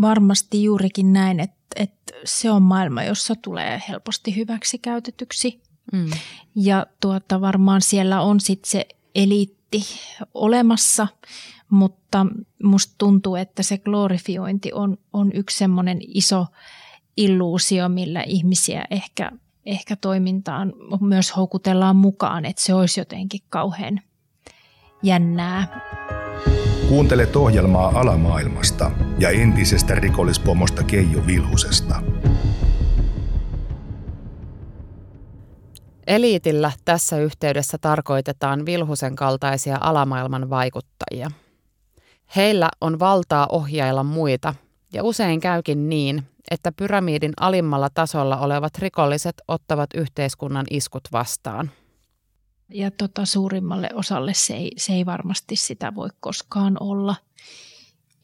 varmasti juurikin näin, että, että se on maailma, jossa tulee helposti hyväksi käytetyksi. Mm. Ja tuota, varmaan siellä on sitten se eliitti olemassa, mutta musta tuntuu, että se glorifiointi on, on yksi semmoinen iso illuusio, millä ihmisiä ehkä, ehkä toimintaan myös houkutellaan mukaan, että se olisi jotenkin kauhean jännää. Kuuntelet ohjelmaa alamaailmasta ja entisestä rikollispomosta Keijo Vilhusesta. Eliitillä tässä yhteydessä tarkoitetaan Vilhusen kaltaisia alamaailman vaikuttajia. Heillä on valtaa ohjailla muita, ja usein käykin niin, että pyramidin alimmalla tasolla olevat rikolliset ottavat yhteiskunnan iskut vastaan – ja tota, suurimmalle osalle se ei, se ei varmasti sitä voi koskaan olla.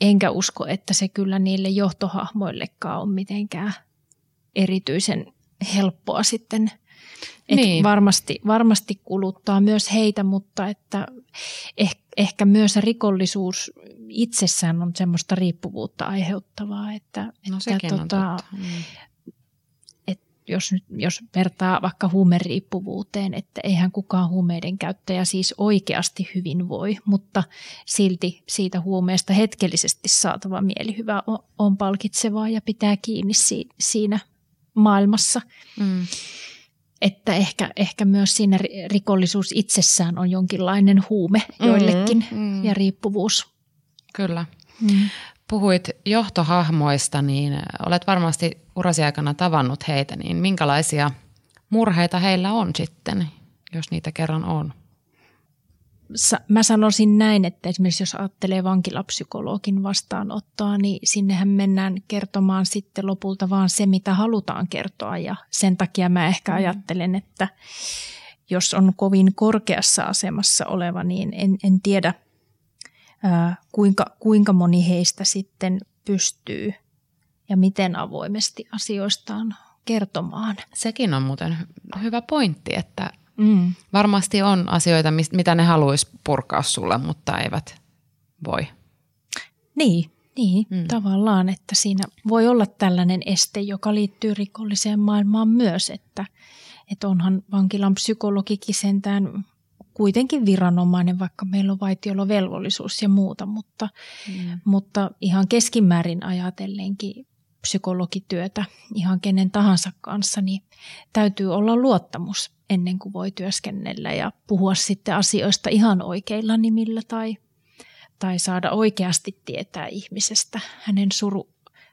Enkä usko, että se kyllä niille johtohahmoillekaan on mitenkään erityisen helppoa sitten. Et niin. varmasti, varmasti kuluttaa myös heitä, mutta että eh, ehkä myös rikollisuus itsessään on semmoista riippuvuutta aiheuttavaa. Että, no että, tota. Mm jos, nyt, jos vertaa vaikka huumeriippuvuuteen, että eihän kukaan huumeiden käyttäjä siis oikeasti hyvin voi, mutta silti siitä huumeesta hetkellisesti saatava mielihyvä on, on palkitsevaa ja pitää kiinni si, siinä maailmassa. Mm. Että ehkä, ehkä myös siinä rikollisuus itsessään on jonkinlainen huume joillekin mm, mm. ja riippuvuus. Kyllä. Mm. Puhuit johtohahmoista, niin olet varmasti urasi aikana tavannut heitä, niin minkälaisia murheita heillä on sitten, jos niitä kerran on? Mä sanoisin näin, että esimerkiksi jos ajattelee vankilapsykologin vastaanottoa, niin sinnehän mennään kertomaan sitten lopulta vaan se, mitä halutaan kertoa. Ja sen takia mä ehkä mm. ajattelen, että jos on kovin korkeassa asemassa oleva, niin en, en tiedä – kuinka, kuinka moni heistä sitten pystyy ja miten avoimesti asioistaan kertomaan. Sekin on muuten hyvä pointti, että mm. varmasti on asioita, mitä ne haluaisi purkaa sulle, mutta eivät voi. Niin, niin mm. tavallaan, että siinä voi olla tällainen este, joka liittyy rikolliseen maailmaan myös, että, että onhan vankilan psykologikin sentään kuitenkin viranomainen, vaikka meillä on vaitiolovelvollisuus ja muuta, mutta, mm. mutta ihan keskimäärin ajatellenkin psykologityötä ihan kenen tahansa kanssa, niin täytyy olla luottamus ennen kuin voi työskennellä ja puhua sitten asioista ihan oikeilla nimillä tai, tai saada oikeasti tietää ihmisestä hänen suru,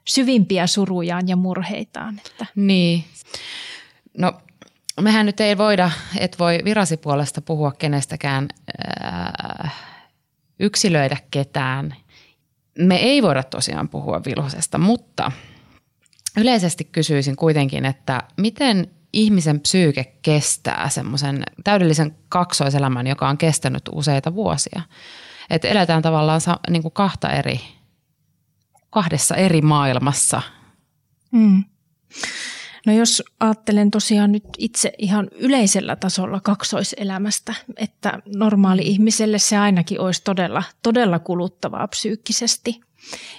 syvimpiä surujaan ja murheitaan. Että. Niin. No mehän nyt ei voida, et voi virasi puolesta puhua kenestäkään, ää, yksilöidä ketään. Me ei voida tosiaan puhua vilhosesta, mutta yleisesti kysyisin kuitenkin, että miten ihmisen psyyke kestää semmoisen täydellisen kaksoiselämän, joka on kestänyt useita vuosia. Että eletään tavallaan niin kuin kahta eri, kahdessa eri maailmassa. Mm. No jos ajattelen tosiaan nyt itse ihan yleisellä tasolla kaksoiselämästä, että normaali ihmiselle se ainakin olisi todella, todella kuluttavaa psyykkisesti,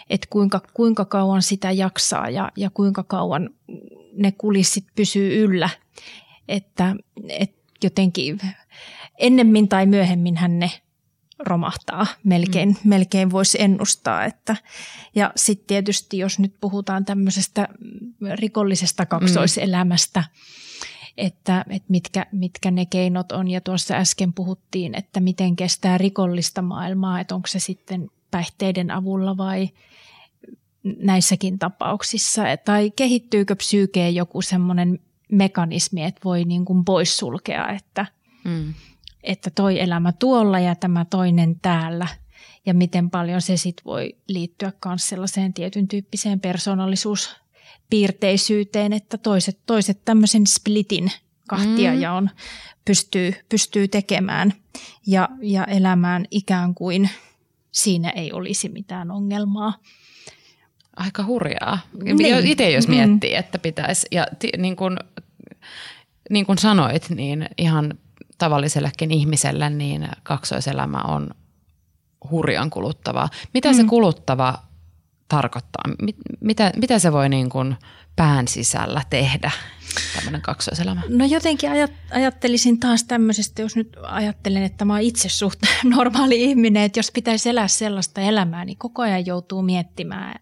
että kuinka, kuinka kauan sitä jaksaa ja, ja kuinka kauan ne kulissit pysyy yllä, että, että jotenkin ennemmin tai myöhemmin hän ne romahtaa, melkein, mm. melkein voisi ennustaa. Että, ja sitten tietysti, jos nyt puhutaan tämmöisestä rikollisesta kaksoiselämästä, mm. että, että mitkä, mitkä ne keinot on. Ja tuossa äsken puhuttiin, että miten kestää rikollista maailmaa, että onko se sitten päihteiden avulla vai näissäkin tapauksissa. Tai kehittyykö psyykeen joku semmoinen mekanismi, että voi niin kuin poissulkea, että mm. että toi elämä tuolla ja tämä toinen täällä? Ja miten paljon se sitten voi liittyä myös sellaiseen tietyn tyyppiseen persoonallisuuspiirteisyyteen, että toiset, toiset tämmöisen splitin kahtia ja on, pystyy, pystyy tekemään ja, ja elämään ikään kuin siinä ei olisi mitään ongelmaa. Aika hurjaa. Niin. Itse jos miettii, mm. että pitäisi, ja t- niin kuin, niin kuin sanoit, niin ihan tavallisellekin ihmiselle niin kaksoiselämä on hurjan kuluttavaa. Mitä mm. se kuluttava tarkoittaa? Mitä, mitä se voi niin kuin pään sisällä tehdä, tämmöinen kaksoiselämä? No jotenkin ajattelisin taas tämmöisestä, jos nyt ajattelen, että mä oon itse suht (laughs) normaali ihminen, että jos pitäisi elää sellaista elämää, niin koko ajan joutuu miettimään,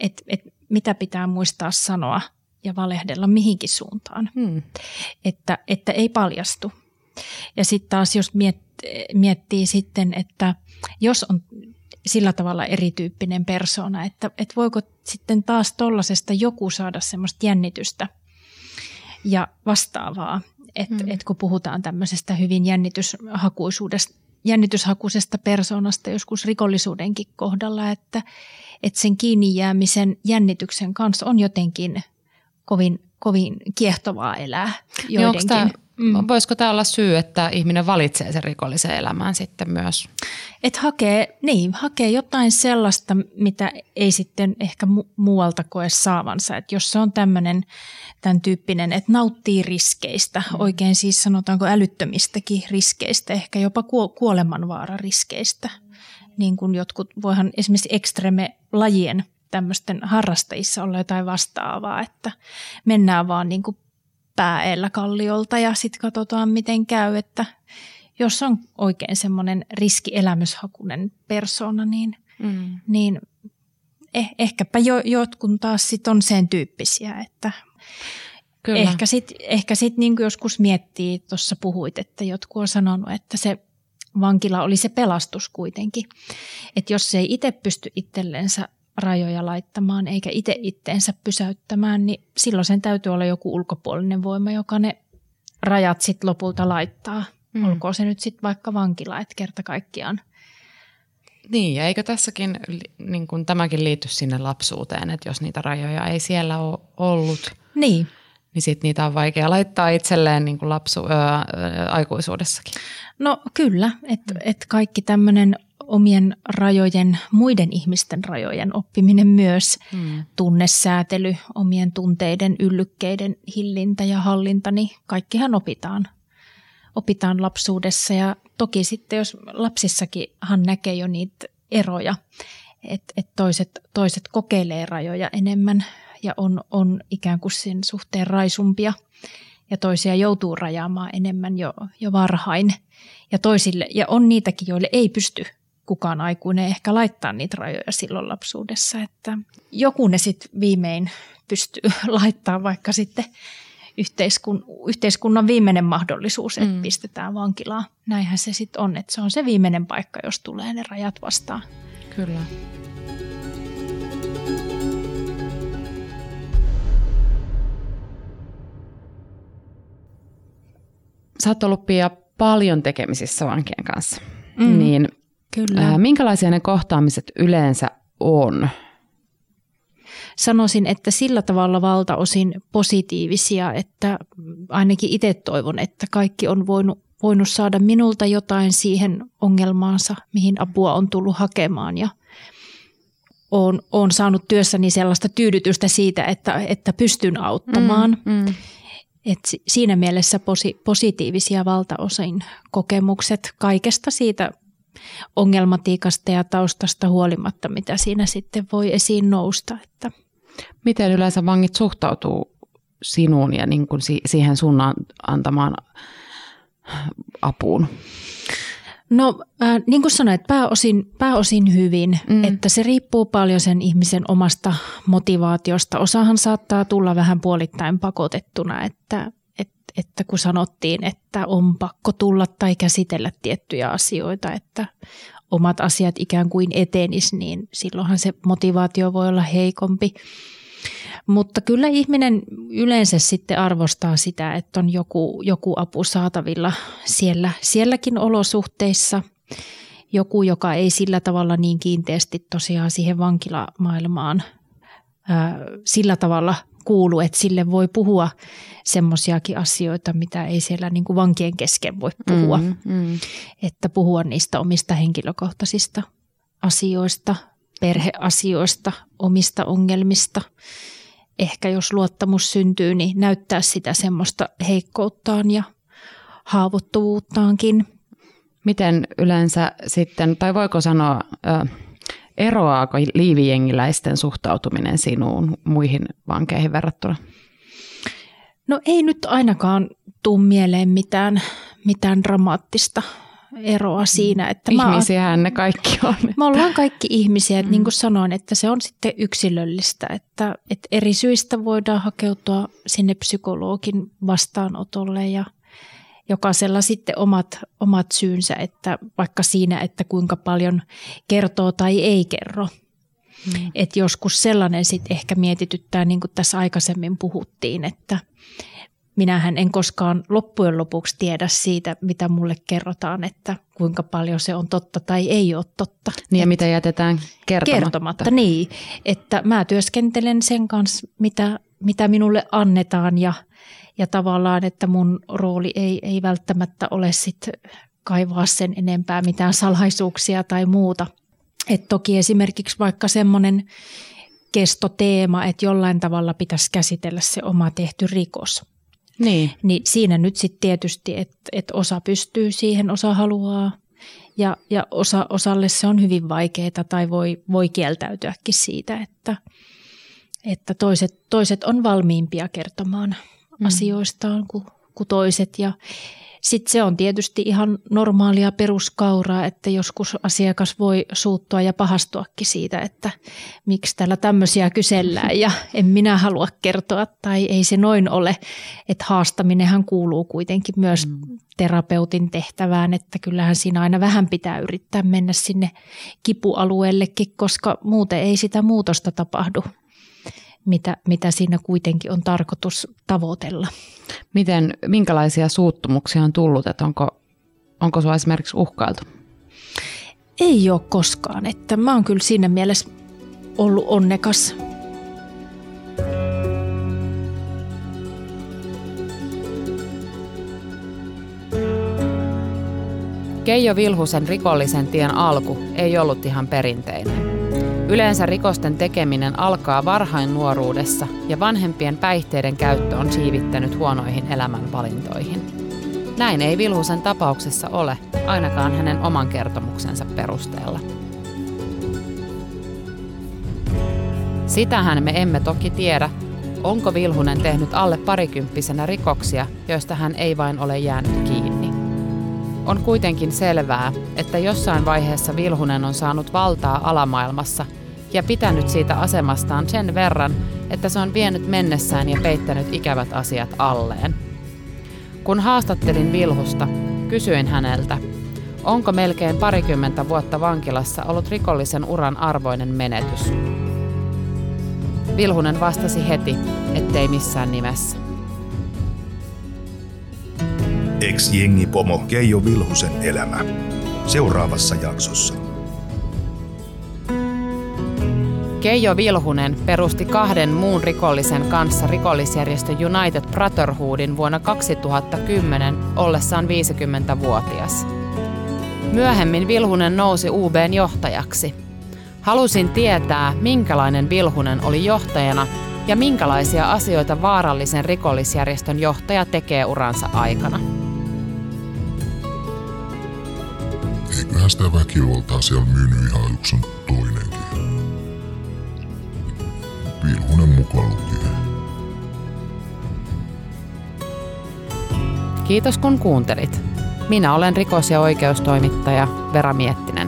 että, että mitä pitää muistaa sanoa ja valehdella mihinkin suuntaan. Hmm. Että, että ei paljastu. Ja sitten taas jos miettii, miettii sitten, että jos on sillä tavalla erityyppinen persona, että, että voiko sitten taas tollasesta joku saada semmoista jännitystä ja vastaavaa, että mm. et kun puhutaan tämmöisestä hyvin jännityshakuisuudesta, jännityshakuisesta persoonasta joskus rikollisuudenkin kohdalla, että, että sen kiinni jäämisen jännityksen kanssa on jotenkin kovin, kovin kiehtovaa elää joidenkin. Niin Mm. Voisiko tämä olla syy, että ihminen valitsee sen rikollisen elämään sitten myös? Et hakee, niin, hakee jotain sellaista, mitä ei sitten ehkä mu- muualta koe saavansa. Et jos se on tämmöinen tämän tyyppinen, että nauttii riskeistä, mm. oikein siis sanotaanko älyttömistäkin riskeistä, ehkä jopa kuolemanvaarariskeistä. Niin kuin jotkut, voihan esimerkiksi ekstreme-lajien tämmöisten harrastajissa olla jotain vastaavaa, että mennään vaan niin kuin pääellä kalliolta ja sitten katsotaan miten käy, että jos on oikein semmoinen riskielämyshakunen persona, niin, mm. niin eh, ehkäpä jo, jotkun taas sit on sen tyyppisiä, että Kyllä. ehkä sitten ehkä sit niin joskus miettii, tuossa puhuit, että jotkut on sanonut, että se vankila oli se pelastus kuitenkin. Että jos se ei itse pysty itsellensä rajoja laittamaan eikä itse itteensä pysäyttämään, niin silloin sen täytyy olla joku ulkopuolinen voima, joka ne rajat sitten lopulta laittaa. Mm. Olkoon se nyt sitten vaikka vankila, että kerta kaikkiaan. Niin, ja eikö tässäkin, niin kun tämäkin liity sinne lapsuuteen, että jos niitä rajoja ei siellä ole ollut, niin, niin sitten niitä on vaikea laittaa itselleen niin kuin lapsu, öö, aikuisuudessakin. No kyllä, että et kaikki tämmöinen omien rajojen, muiden ihmisten rajojen oppiminen myös, mm. tunnesäätely, omien tunteiden, yllykkeiden hillintä ja hallinta, niin kaikkihan opitaan. Opitaan lapsuudessa ja toki sitten jos lapsissakin hän näkee jo niitä eroja, että et toiset, toiset kokeilee rajoja enemmän ja on, on ikään kuin sen suhteen raisumpia ja toisia joutuu rajaamaan enemmän jo, jo varhain. Ja, toisille, ja on niitäkin, joille ei pysty kukaan aikuinen ehkä laittaa niitä rajoja silloin lapsuudessa, että joku ne sitten viimein pystyy (laughs) laittaa vaikka sitten yhteiskun, yhteiskunnan viimeinen mahdollisuus, että mm. pistetään vankilaan. Näinhän se sitten on, että se on se viimeinen paikka, jos tulee ne rajat vastaan. Kyllä. Sä oot ollut Pia paljon tekemisissä vankien kanssa. Mm. Niin Kyllä. Ää, minkälaisia ne kohtaamiset yleensä on? Sanoisin, että sillä tavalla valtaosin positiivisia, että ainakin itse toivon, että kaikki on voinut, voinut saada minulta jotain siihen ongelmaansa, mihin apua on tullut hakemaan ja olen, olen saanut työssäni sellaista tyydytystä siitä, että, että pystyn auttamaan. Mm, mm. Et siinä mielessä posi, positiivisia valtaosin kokemukset kaikesta siitä ongelmatiikasta ja taustasta huolimatta, mitä siinä sitten voi esiin nousta. Että. Miten yleensä vangit suhtautuu sinuun ja niin kuin siihen sun antamaan apuun? No äh, niin kuin sanoin, että pääosin, pääosin hyvin, mm. että se riippuu paljon sen ihmisen omasta motivaatiosta. Osahan saattaa tulla vähän puolittain pakotettuna, että, että, kun sanottiin, että on pakko tulla tai käsitellä tiettyjä asioita, että omat asiat ikään kuin etenis, niin silloinhan se motivaatio voi olla heikompi. Mutta kyllä ihminen yleensä sitten arvostaa sitä, että on joku, joku apu saatavilla siellä, sielläkin olosuhteissa. Joku, joka ei sillä tavalla niin kiinteästi tosiaan siihen vankilamaailmaan ää, sillä tavalla kuulu, että sille voi puhua semmoisiakin asioita, mitä ei siellä niin kuin vankien kesken voi puhua. Mm, mm. Että puhua niistä omista henkilökohtaisista asioista, perheasioista, omista ongelmista – ehkä jos luottamus syntyy, niin näyttää sitä semmoista heikkouttaan ja haavoittuvuuttaankin. Miten yleensä sitten, tai voiko sanoa, eroaako liivijengiläisten suhtautuminen sinuun muihin vankeihin verrattuna? No ei nyt ainakaan tuu mieleen mitään, mitään dramaattista eroa mm. siinä. Että Ihmisiähän ne kaikki on. (laughs) Me ollaan kaikki ihmisiä, että mm. niin kuin sanoin, että se on sitten yksilöllistä, että, että eri syistä voidaan hakeutua sinne psykologin vastaanotolle ja jokaisella sitten omat, omat syynsä, että vaikka siinä, että kuinka paljon kertoo tai ei kerro. Mm. Et joskus sellainen sitten ehkä mietityttää, niin kuin tässä aikaisemmin puhuttiin, että – minähän en koskaan loppujen lopuksi tiedä siitä, mitä mulle kerrotaan, että kuinka paljon se on totta tai ei ole totta. Niin ja mitä jätetään kertomatta. Kertomatta, niin. Että mä työskentelen sen kanssa, mitä, mitä minulle annetaan ja, ja tavallaan, että mun rooli ei, ei välttämättä ole sit kaivaa sen enempää mitään salaisuuksia tai muuta. Et toki esimerkiksi vaikka semmoinen kestoteema, että jollain tavalla pitäisi käsitellä se oma tehty rikos – niin. niin siinä nyt sitten tietysti, että et osa pystyy siihen, osa haluaa ja, ja osa, osalle se on hyvin vaikeaa tai voi, voi kieltäytyäkin siitä, että, että toiset, toiset on valmiimpia kertomaan mm. asioistaan kuin, kuin toiset. Ja sitten se on tietysti ihan normaalia peruskauraa, että joskus asiakas voi suuttua ja pahastuakin siitä, että miksi täällä tämmöisiä kysellään ja (laughs) en minä halua kertoa tai ei se noin ole. Että haastaminenhan kuuluu kuitenkin myös mm. terapeutin tehtävään, että kyllähän siinä aina vähän pitää yrittää mennä sinne kipualueellekin, koska muuten ei sitä muutosta tapahdu mitä, mitä siinä kuitenkin on tarkoitus tavoitella. Miten, minkälaisia suuttumuksia on tullut, että onko, onko sinua esimerkiksi uhkailtu? Ei ole koskaan, että mä oon kyllä siinä mielessä ollut onnekas. Keijo Vilhusen rikollisen tien alku ei ollut ihan perinteinen. Yleensä rikosten tekeminen alkaa varhain nuoruudessa ja vanhempien päihteiden käyttö on siivittänyt huonoihin elämänvalintoihin. Näin ei Vilhusen tapauksessa ole, ainakaan hänen oman kertomuksensa perusteella. Sitähän me emme toki tiedä, onko Vilhunen tehnyt alle parikymppisenä rikoksia, joista hän ei vain ole jäänyt kiinni. On kuitenkin selvää, että jossain vaiheessa Vilhunen on saanut valtaa alamaailmassa ja pitänyt siitä asemastaan sen verran, että se on vienyt mennessään ja peittänyt ikävät asiat alleen. Kun haastattelin Vilhusta, kysyin häneltä, onko melkein parikymmentä vuotta vankilassa ollut rikollisen uran arvoinen menetys. Vilhunen vastasi heti, ettei missään nimessä. Ex-jengipomo Keijo Vilhusen elämä. Seuraavassa jaksossa. Keijo Vilhunen perusti kahden muun rikollisen kanssa rikollisjärjestö United Brotherhoodin vuonna 2010 ollessaan 50-vuotias. Myöhemmin Vilhunen nousi UBn johtajaksi. Halusin tietää, minkälainen Vilhunen oli johtajana ja minkälaisia asioita vaarallisen rikollisjärjestön johtaja tekee uransa aikana. Eiköhän sitä väkivaltaa siellä myynyt on toinenkin. Vilhunen mukaan lukien. Kiitos kun kuuntelit. Minä olen rikos- ja oikeustoimittaja Vera Miettinen.